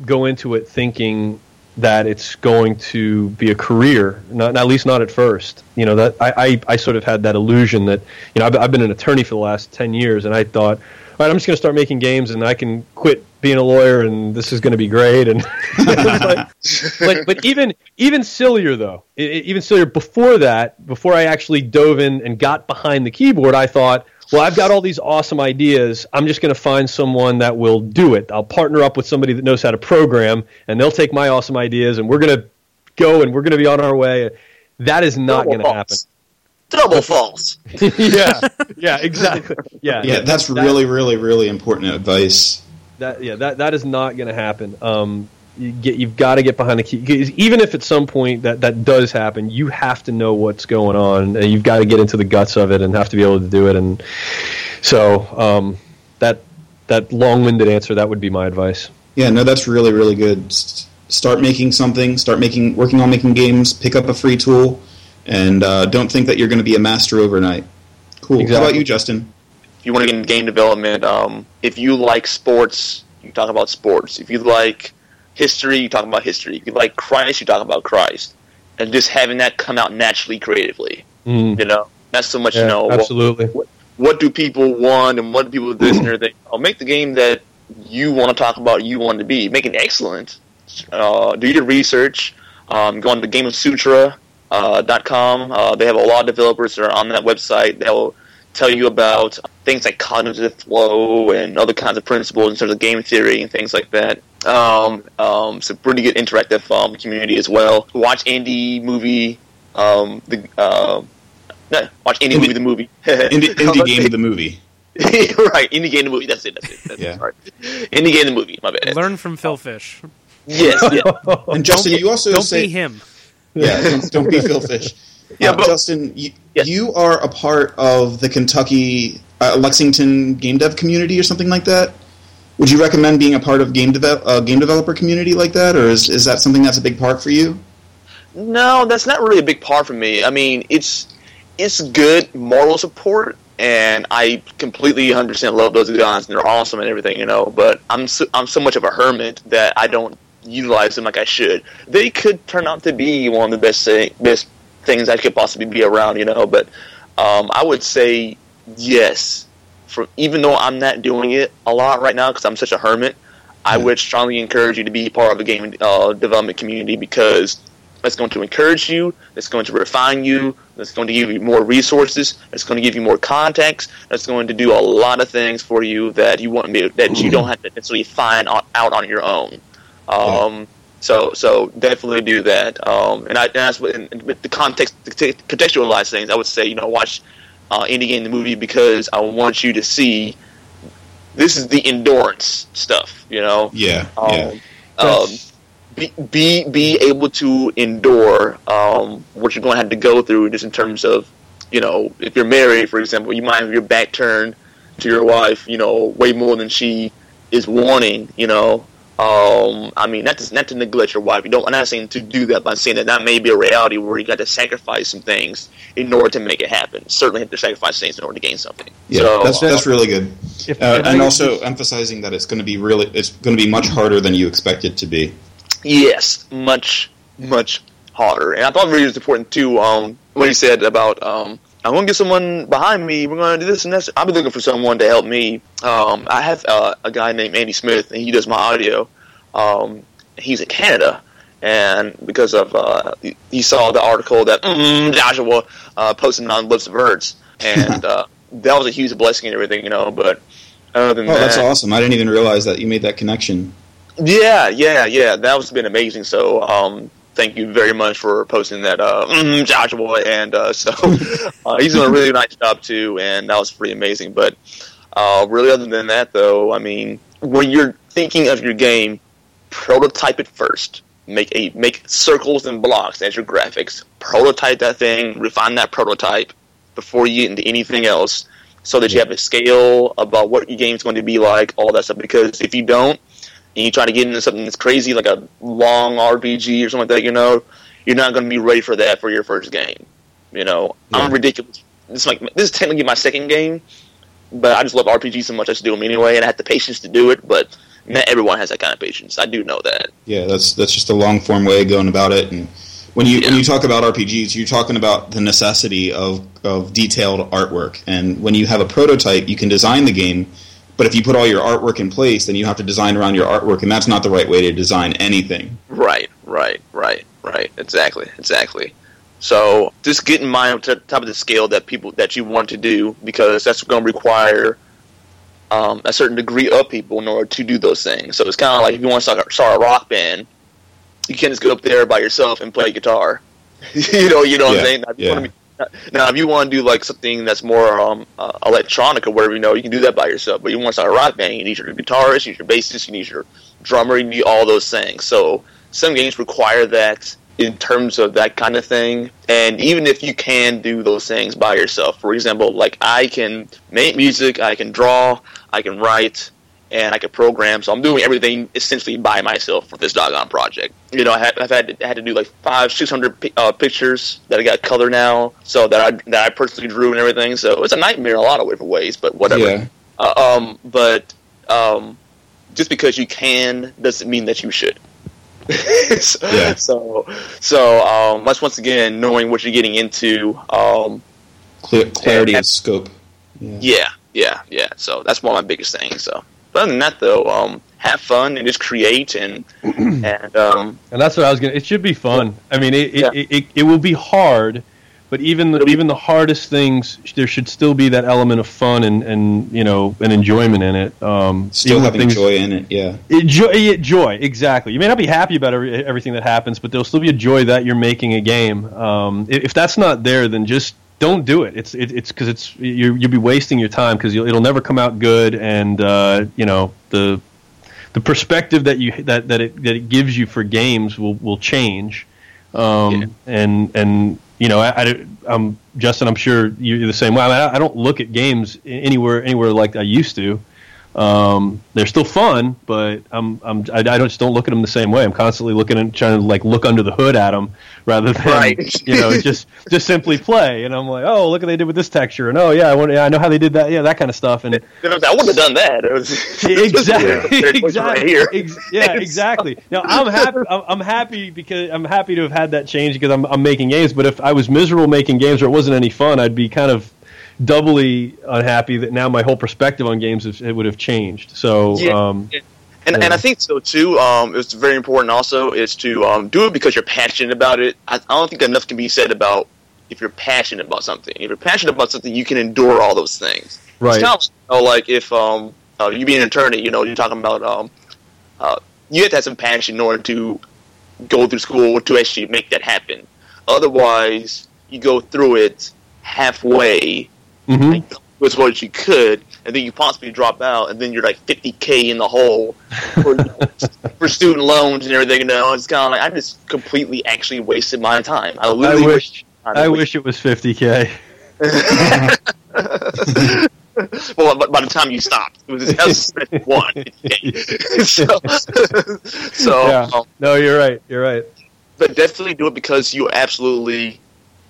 go into it thinking that it's going to be a career, not at least not at first. You know that I, I, I sort of had that illusion that you know I've, I've been an attorney for the last ten years, and I thought, all right, I'm just going to start making games, and I can quit being a lawyer, and this is going to be great. And but, but even even sillier though, even sillier before that, before I actually dove in and got behind the keyboard, I thought. Well, I've got all these awesome ideas. I'm just going to find someone that will do it. I'll partner up with somebody that knows how to program, and they'll take my awesome ideas, and we're going to go and we're going to be on our way. That is not going to happen. Double false. yeah, yeah, exactly. Yeah, Yeah, that's that- really, really, really important advice. that. Yeah, that that is not going to happen. Um, you get you've got to get behind the key Even if at some point that that does happen, you have to know what's going on, and you've got to get into the guts of it, and have to be able to do it. And so um, that that long-winded answer that would be my advice. Yeah, no, that's really, really good. Start making something. Start making, working on making games. Pick up a free tool, and uh, don't think that you're going to be a master overnight. Cool. How about you, Justin? if you want to get into game development, um, if you like sports, you talk about sports. If you like history, you talk about history. If you like Christ, you talk about Christ. And just having that come out naturally creatively. Mm, You know, not so much, yeah, you know, what, absolutely. what do people want and what do people this and everything. I'll make the game that you want to talk about, you want to be. Make it excellent. Uh, do your research. Um, go on to Gamasutra.com. Uh, dot com. uh, they have a lot of developers that are on that website that will tell you about things like cognitive flow and other kinds of principles in terms of game theory and things like that. Um, um, it's a pretty good interactive um, community as well. Watch indie movie. Um, the uh, no, watch indie, Indie- movie the movie. Indie, indie game of the movie. right, indie game the movie. That's it. That's it. That's Yeah. it. Sorry. Indie game the movie. My bad. Learn from Phil Fish. Yes. Yeah. And Justin, you also Don't say be him. Yeah, don't, don't be Phil Fish. Yeah, Uh, but- Justin, you, Yes. you are a part of the Kentucky uh, Lexington game dev community or something like that. Would you recommend being a part of game game developer community like that, or is is that something that's a big part for you? No, that's not really a big part for me. I mean, it's it's good moral support, and I completely 100% love those guys, and they're awesome and everything, you know. But I'm so, I'm so much of a hermit that I don't utilize them like I should. They could turn out to be one of the best thing, best things I could possibly be around, you know. But um, I would say yes. For even though I'm not doing it a lot right now because I'm such a hermit, I would strongly encourage you to be part of the game uh, development community because that's going to encourage you. That's going to refine you. That's going to give you more resources. That's going to give you more context, That's going to do a lot of things for you that you want be, that you don't have to necessarily find out on your own. Um, so so definitely do that. Um, and I and that's what and with the context to contextualize things. I would say you know watch uh, indie game the movie because I want you to see this is the endurance stuff. You know. Yeah. Um, yeah. um, be, be be able to endure um, what you're going to have to go through, just in terms of, you know, if you're married, for example, you might have your back turned to your wife, you know, way more than she is wanting, you know. Um, I mean, not to, not to neglect your wife. You don't. I'm not saying to do that, but I'm saying that that may be a reality where you got to sacrifice some things in order to make it happen. Certainly, have to sacrifice things in order to gain something. Yeah, so, that's that's really good. If- Uh, and I- and also emphasizing that it's going to be really it's going to be much harder than you expect it to be. Yes, much, much harder. And I thought it really was important too. Um, what he said about um, I'm going to get someone behind me. We're going to do this and that. I've been looking for someone to help me. Um, I have uh, a guy named Andy Smith, and he does my audio. Um, he's in Canada, and because of uh, he- he saw the article that mm, Joshua uh, posted on Lips of Birds, and uh, that was a huge blessing and everything, you know. But other than Oh, that, that's awesome! I didn't even realize that you made that connection. yeah, yeah, yeah. That was been amazing. So, um, thank you very much for posting that, uh, mm, Joshua. And uh, so, uh, he's doing a really nice job too, and that was pretty amazing. But uh, really, other than that, though, I mean, when you're thinking of your game, prototype it first. Make a make circles and blocks as your graphics. Prototype that thing, refine that prototype before you get into anything else, so that you have a scale about what your game's going to be like, all that stuff. Because if you don't, and you try to get into something that's crazy, like a long RPG or something like that, you know, you're not going to be ready for that for your first game. You know, I'm ridiculous. This is like this is technically my second game, but I just love RPGs so much I just do them anyway, and I have the patience to do it. But not everyone has that kind of patience. I do know that. Yeah, that's that's just a long form way of going about it. And when you when you talk about RPGs, you're talking about the necessity of of detailed artwork. And when you have a prototype, you can design the game. But if you put all your artwork in place, then you have to design around your artwork, and that's not the right way to design anything. Right, right, right, right. Exactly, exactly. So just get in mind to the top of the scale that people that you want to do because that's going to require um, a certain degree of people in order to do those things. So it's kind of like if you want to start, start a rock band, you can't just go up there by yourself and play guitar. you know, you know what Yeah, I'm saying. If you yeah. be- now, if you want to do like something that's more um, uh, electronic or whatever, you know, you can do that by yourself. But you want to start a rock band, you need your guitarist, you need your bassist, you need your drummer, you need all those things. So some games require that in terms of that kind of thing. And even if you can do those things by yourself, for example, like I can make music, I can draw, I can write, and I could program. So I'm doing everything essentially by myself for this doggone project. You know, I had, I've had to, had to do like five, six hundred uh, pictures that I got color now, so that I that I personally drew and everything. So it's a nightmare in a lot of different ways, but whatever. Yeah. Uh, um, but um, just because you can doesn't mean that you should. so, Yeah. so, so um, that's once again knowing what you're getting into. Um, Clear, clarity Yeah. of scope. Yeah. yeah, yeah, yeah. So that's one of my biggest things. So, but other than that, though, um, have fun and just create and and um, And that's what I was gonna. It should be fun. I mean, it Yeah. it, it, it will be hard, but even the, even the hardest things, there should still be that element of fun and, and you know and enjoyment in it. Um, Still even when having things- joy in it. Yeah. It, joy, it- joy, exactly. You may not be happy about every, everything that happens, but there'll still be a joy that you're making a game. Um, if, if that's not there, then just don't do it. It's it, it's because it's you you'll be wasting your time because it'll never come out good, and uh, you know the the perspective that you that that it that it gives you for games will will change. Um, Yeah. And and you know, I, I, um, Justin, I'm sure you're the same way. I, mean, I, I don't look at games anywhere anywhere like I used to. Um, they're still fun, but I'm, I'm I, I just don't look at them the same way. I'm constantly looking and trying to like look under the hood at them rather than Right. you know just just simply play. And I'm like, oh, look what they did with this texture, and oh yeah, I want, yeah, I know how they did that, yeah, that kind of stuff. And I was like, I wouldn't have done that. It was exactly, exactly, right here. Ex- yeah, exactly. Now I'm happy. I'm, I'm happy because I'm happy to have had that change because I'm, I'm making games. But if I was miserable making games or it wasn't any fun, I'd be kind of doubly unhappy that now my whole perspective on games is, it would have changed. So, Yeah. um, And, Yeah. and I think so too. Um, it's very important also is to um, do it because you're passionate about it. I, I don't think enough can be said about if you're passionate about something. If you're passionate about something, you can endure all those things. right, It's kind of you know, like if um, uh, you being an attorney, you know, you're talking about um, uh, you have to have some passion in order to go through school to actually make that happen. Otherwise, you go through it halfway hmm was as you could, and then you possibly drop out, and then you're like 50k in the hole for, for student loans and everything. You know, it's kind of like I just completely actually wasted my time. I I wish. I wish it was 50k. well, but by the time you stopped, it was, was one. so, so Yeah. um, No, you're right. You're right. but definitely do it because you absolutely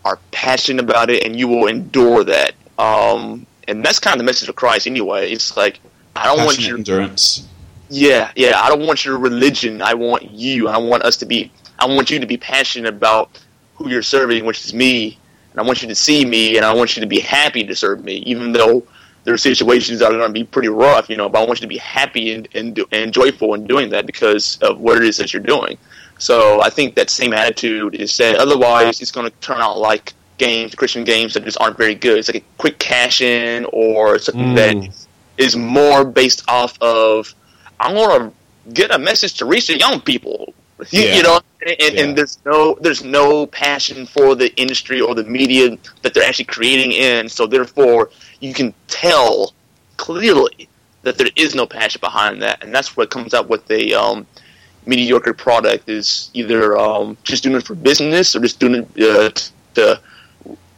are passionate about it and you will endure that. Um, and that's kind of the message of Christ anyway. It's like I don't want your endurance. Yeah, yeah. I don't want your religion. I want you. I want us to be. I want you to be passionate about who you're serving, which is me. And I want you to see me, and I want you to be happy to serve me, even though there are situations that are going to be pretty rough, you know. But I want you to be happy and and, do, and joyful in doing that because of what it is that you're doing. So I think that same attitude is said. Otherwise, it's going to turn out like games, Christian games that just aren't very good. It's like a quick cash in or something Mm. that is more based off of I want to get a message to reach the young people. You, Yeah. you know, and, and, Yeah. and there's no there's no passion for the industry or the media that they're actually creating in. So therefore, you can tell clearly that there is no passion behind that, and that's what comes out with a um, mediocre product. Is either um, just doing it for business or just doing it uh, to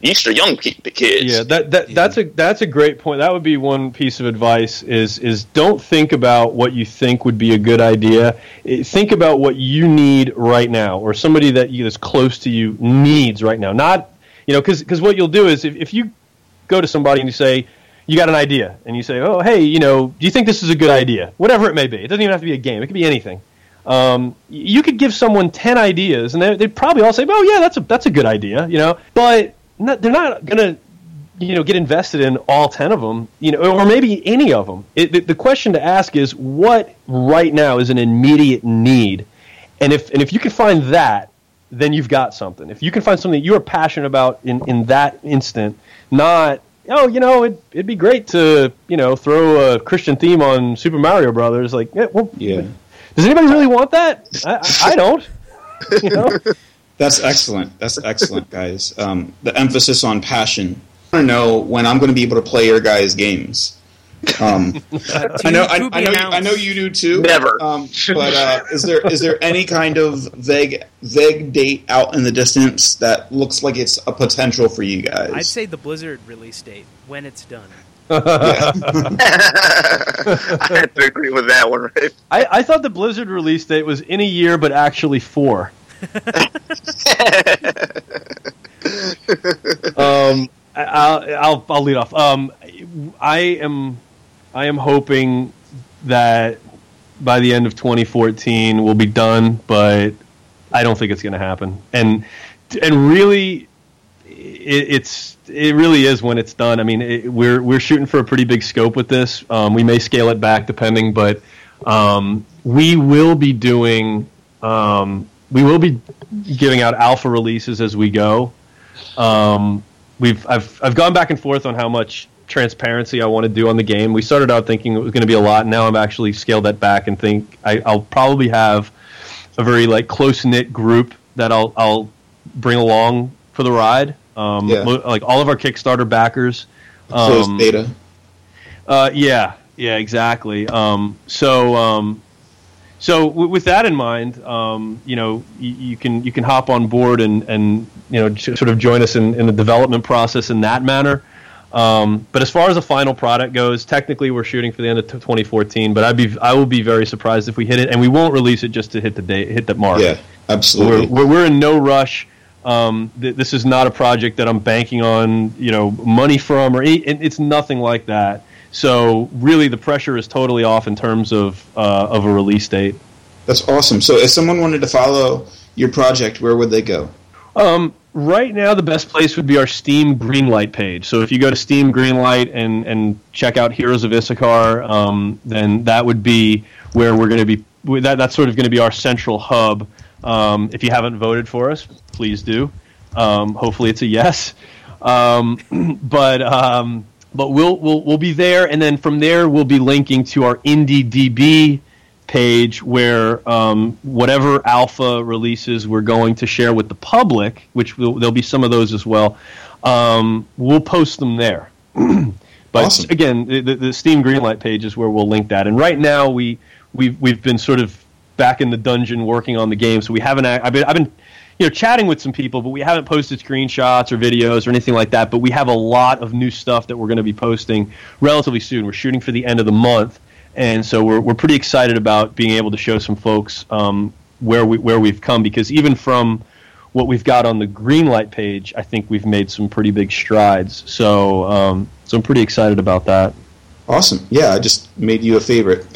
reach their young ki- kids. Yeah, that, that that's a that's a great point. That would be one piece of advice is is don't think about what you think would be a good idea. Think about what you need right now or somebody that you that's close to you needs right now. Not, you know, cuz because what you'll do is if if you go to somebody and you say you got an idea and you say, "Oh, hey, you know, do you think this is a good idea?" Whatever it may be. It doesn't even have to be a game. It could be anything. Um, you could give someone ten ideas, and they- they'd probably all say, "Oh, yeah, that's a that's a good idea," you know. But not, they're not gonna, you know, get invested in all ten of them, you know, or maybe any of them. It, the, the question to ask is, what right now is an immediate need, and if and if you can find that, then you've got something. If you can find something that you are passionate about in in that instant, not oh, you know, it, it'd be great to, you know, throw a Christian theme on Super Mario Brothers. Like, yeah, well, Yeah. does anybody really want that? I, I, I don't. You know? That's excellent. That's excellent, guys. Um, the emphasis on passion. I want to know when I'm going to be able to play your guys' games. Um, I know, I, I know, you, I know you do too. Never. Um, but uh, is there is there any kind of vague vague date out in the distance that looks like it's a potential for you guys? I'd say the Blizzard release date when it's done. I have to agree with that one, right? I, I thought the Blizzard release date was in a year, but actually four. Um, I'll, I'll I'll lead off. Um, I am I am hoping that by the end of 2014 we'll be done, but I don't think it's going to happen. And and really, it, it's it really is when it's done. I mean, it, we're we're shooting for a pretty big scope with this. Um, we may scale it back depending, but um, we will be doing um, we will be giving out alpha releases as we go. Um, we've I've I've gone back and forth on how much transparency I want to do on the game. We started out thinking it was going to be a lot. Now I'm actually scaled that back and think I, I'll probably have a very like close knit group that I'll I'll bring along for the ride. Um, Yeah. like all of our Kickstarter backers. Closed Um, beta. uh, yeah, yeah, exactly. Um, so, um, so w- with that in mind, um, you know, y- you can you can hop on board and and you know j- sort of join us in, in the development process in that manner. Um, but as far as the final product goes, technically we're shooting for the end of 2014. But I'd be I will be very surprised if we hit it, and we won't release it just to hit the date, hit the mark. Yeah, absolutely. We're, we're, we're in no rush. Um, th- this is not a project that I'm banking on, you know, money from, or any, it's nothing like that. So really, the pressure is totally off in terms of uh, of a release date. That's awesome. So if someone wanted to follow your project, where would they go? Um, right now, the best place would be our Steam Greenlight page. So if you go to Steam Greenlight and and check out Heroes of Issachar, um, then that would be where we're going to be. That that's sort of going to be our central hub. Um, if you haven't voted for us, please do. Um, hopefully, it's a yes. Um, but um, but we'll we'll we'll be there, and then from there we'll be linking to our IndieDB page where um, whatever alpha releases we're going to share with the public, which will, there'll be some of those as well. Um, we'll post them there. but Awesome. again, the, the Steam Greenlight page is where we'll link that. And right now we we've we've been sort of back in the dungeon working on the game, so we haven't. I've been I've been you know chatting with some people, but we haven't posted screenshots or videos or anything like that. But we have a lot of new stuff that we're going to be posting relatively soon. We're shooting for the end of the month, and so we're we're pretty excited about being able to show some folks um, where we where we've come because even from what we've got on the green light page, I think we've made some pretty big strides. So um, so I'm pretty excited about that. Awesome. Yeah, I just made you a favorite.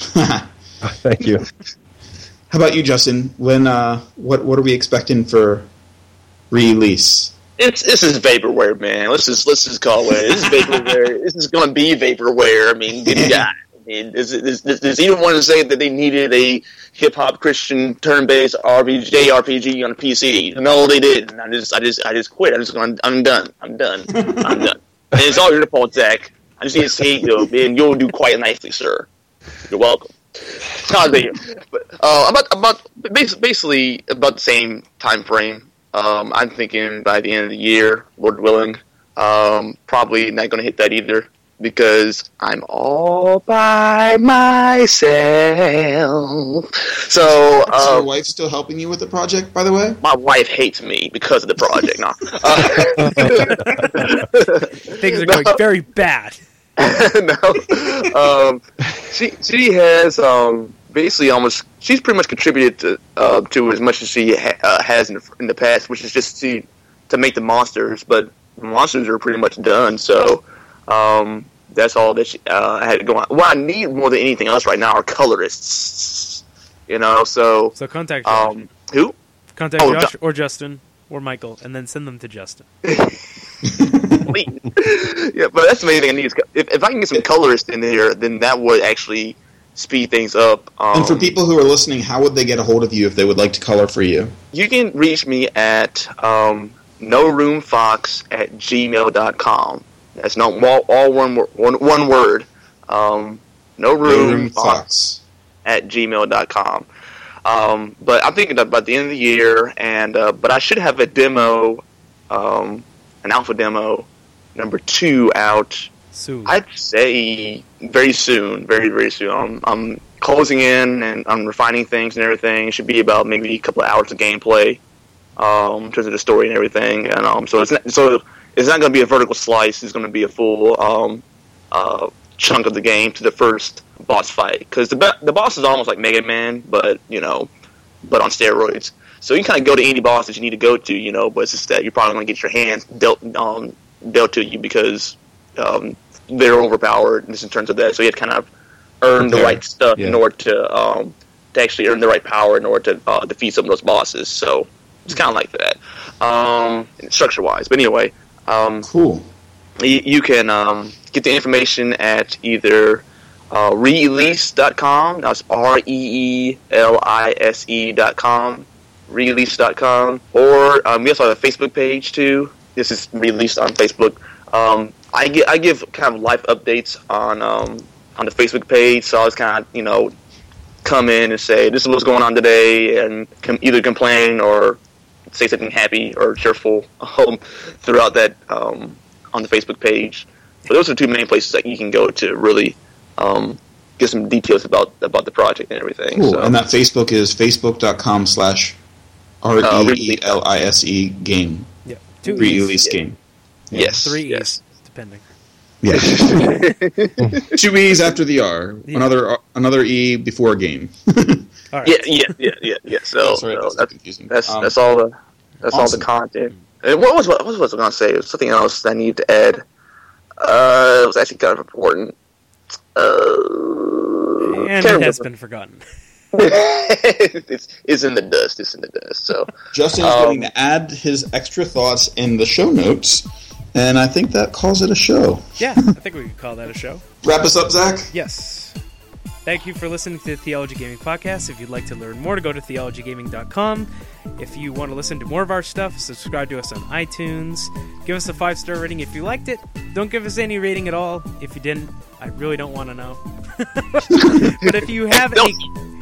Thank you. About you, Justin? When uh, what what are we expecting for release? It's this is vaporware, man. Let's just let's just call it. This is vaporware. this is going to be vaporware. I mean, good God. I mean, does, does, anyone want to say that they needed a hip hop Christian turn based RPG JRPG on a PC? No, they didn't. I just I just I just quit. I'm just going. I'm done. I'm done. I'm done. And it's all your fault, Zach. I just need to say, you know, man, you'll do quite nicely, sir. You're welcome. Not there. But uh, about about basically about the same time frame. Um, I'm thinking by the end of the year, Lord willing. Um, probably not going to hit that either because I'm all by myself. So Is your uh, wife still helping you with the project? By the way, my wife hates me because of the project. no. Things are going very bad. no. Um, she she has um, basically almost she's pretty much contributed to uh, to as much as she ha- uh, has in the, in the past, which is just to to make the monsters. But the monsters are pretty much done, so um, that's all that she, uh, I had going. on. What I need more than anything else right now are colorists. You know, so So contact um, who? contact oh, Josh or Justin or Michael, and then send them to Justin. Yeah, but that's the main thing I need. Is, if, if I can get some colorists in here, then that would actually speed things up. Um, and for people who are listening, how would they get a hold of you if they would like to color for you? You can reach me at um, no room fox at gmail.com. That's not all, all one, one, one word. Um, no room, fox at gmail.com. Um, but I'm thinking about the end of the year, and uh, but I should have a demo, um, an alpha demo number two out Soon. I'd say very soon, very very soon. I'm, I'm closing in and I'm refining things and everything. It should be about maybe a couple of hours of gameplay, um, in terms of the story and everything. And um, so it's not, so it's not going to be a vertical slice. It's going to be a full um, uh, chunk of the game to the first boss fight because the the boss is almost like Mega Man, but you know, but on steroids. So you kind of go to any boss that you need to go to, you know, but it's just that you're probably going to get your hands dealt um, dealt to you because um, they're overpowered just in terms of that. So you have to kind of earn the right stuff in order to um, to actually earn the right power in order to uh, defeat some of those bosses. So it's kind of like that, um, structure wise. But anyway, um, Cool. you, you can um, get the information at either uh, reelise.com. That's R E E L I S E dot com. Reelise.com. Or um, we also have a Facebook page too. This is released on Facebook. Um, I, gi- I give kind of live updates on um, on the Facebook page, so I was kind of you know come in and say this is what's going on today, and com- either complain or say something happy or cheerful um, throughout that um, on the Facebook page. But those are two main places that you can go to really um, get some details about about the project and everything. Cool. So, And that Facebook is facebook.com slash R E E L I S E game. yeah. Two E's. Reelise game. yes, Three yes. E's, depending. Yeah. Two E's after the R. Yeah. Another another E before game. All right. Yeah, yeah, yeah, yeah, yeah. So, Sorry, so that's that's confusing. that's Um, that's all the that's all the content. And what was what was, what was I going to say? It was something else that I needed to add. Uh, it was actually kind of important. Uh, And it has remember. been forgotten. it's, it's in the dust. It's in the dust. So Justin is Um, going to add his extra thoughts in the show notes, and I think that calls it a show. Yeah, I think we could call that a show. Wrap us up, Zach. Yes. Thank you for listening to the Theology Gaming Podcast. If you'd like to learn more, go to theologygaming.com. If you want to listen to more of our stuff, subscribe to us on iTunes. Give us a five star rating if you liked it. Don't give us any rating at all if you didn't. I really don't want to know. but if you have any,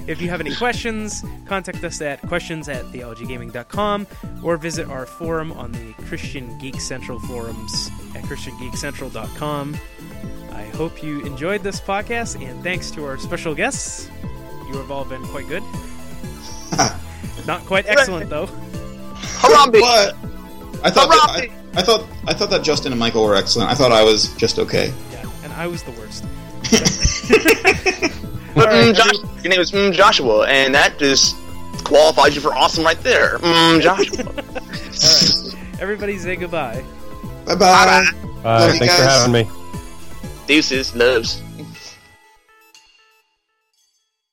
if you have any questions, contact us at questions at theologygaming.com or visit our forum on the Christian Geek Central forums at christiangeekcentral.com. I hope you enjoyed this podcast, and thanks to our special guests, you have all been quite good. Not quite excellent though. Harambe. But I thought that, Harambe. I, I thought I thought that Justin and Michael were excellent. I thought I was just okay. Yeah, and I was the worst. But, All right, mm, Josh, your name is mm, Joshua, and that just qualifies you for awesome right there. Mm, Joshua. All right, everybody say goodbye. Bye bye. Uh, Love you thanks for having me. Deuces, loves.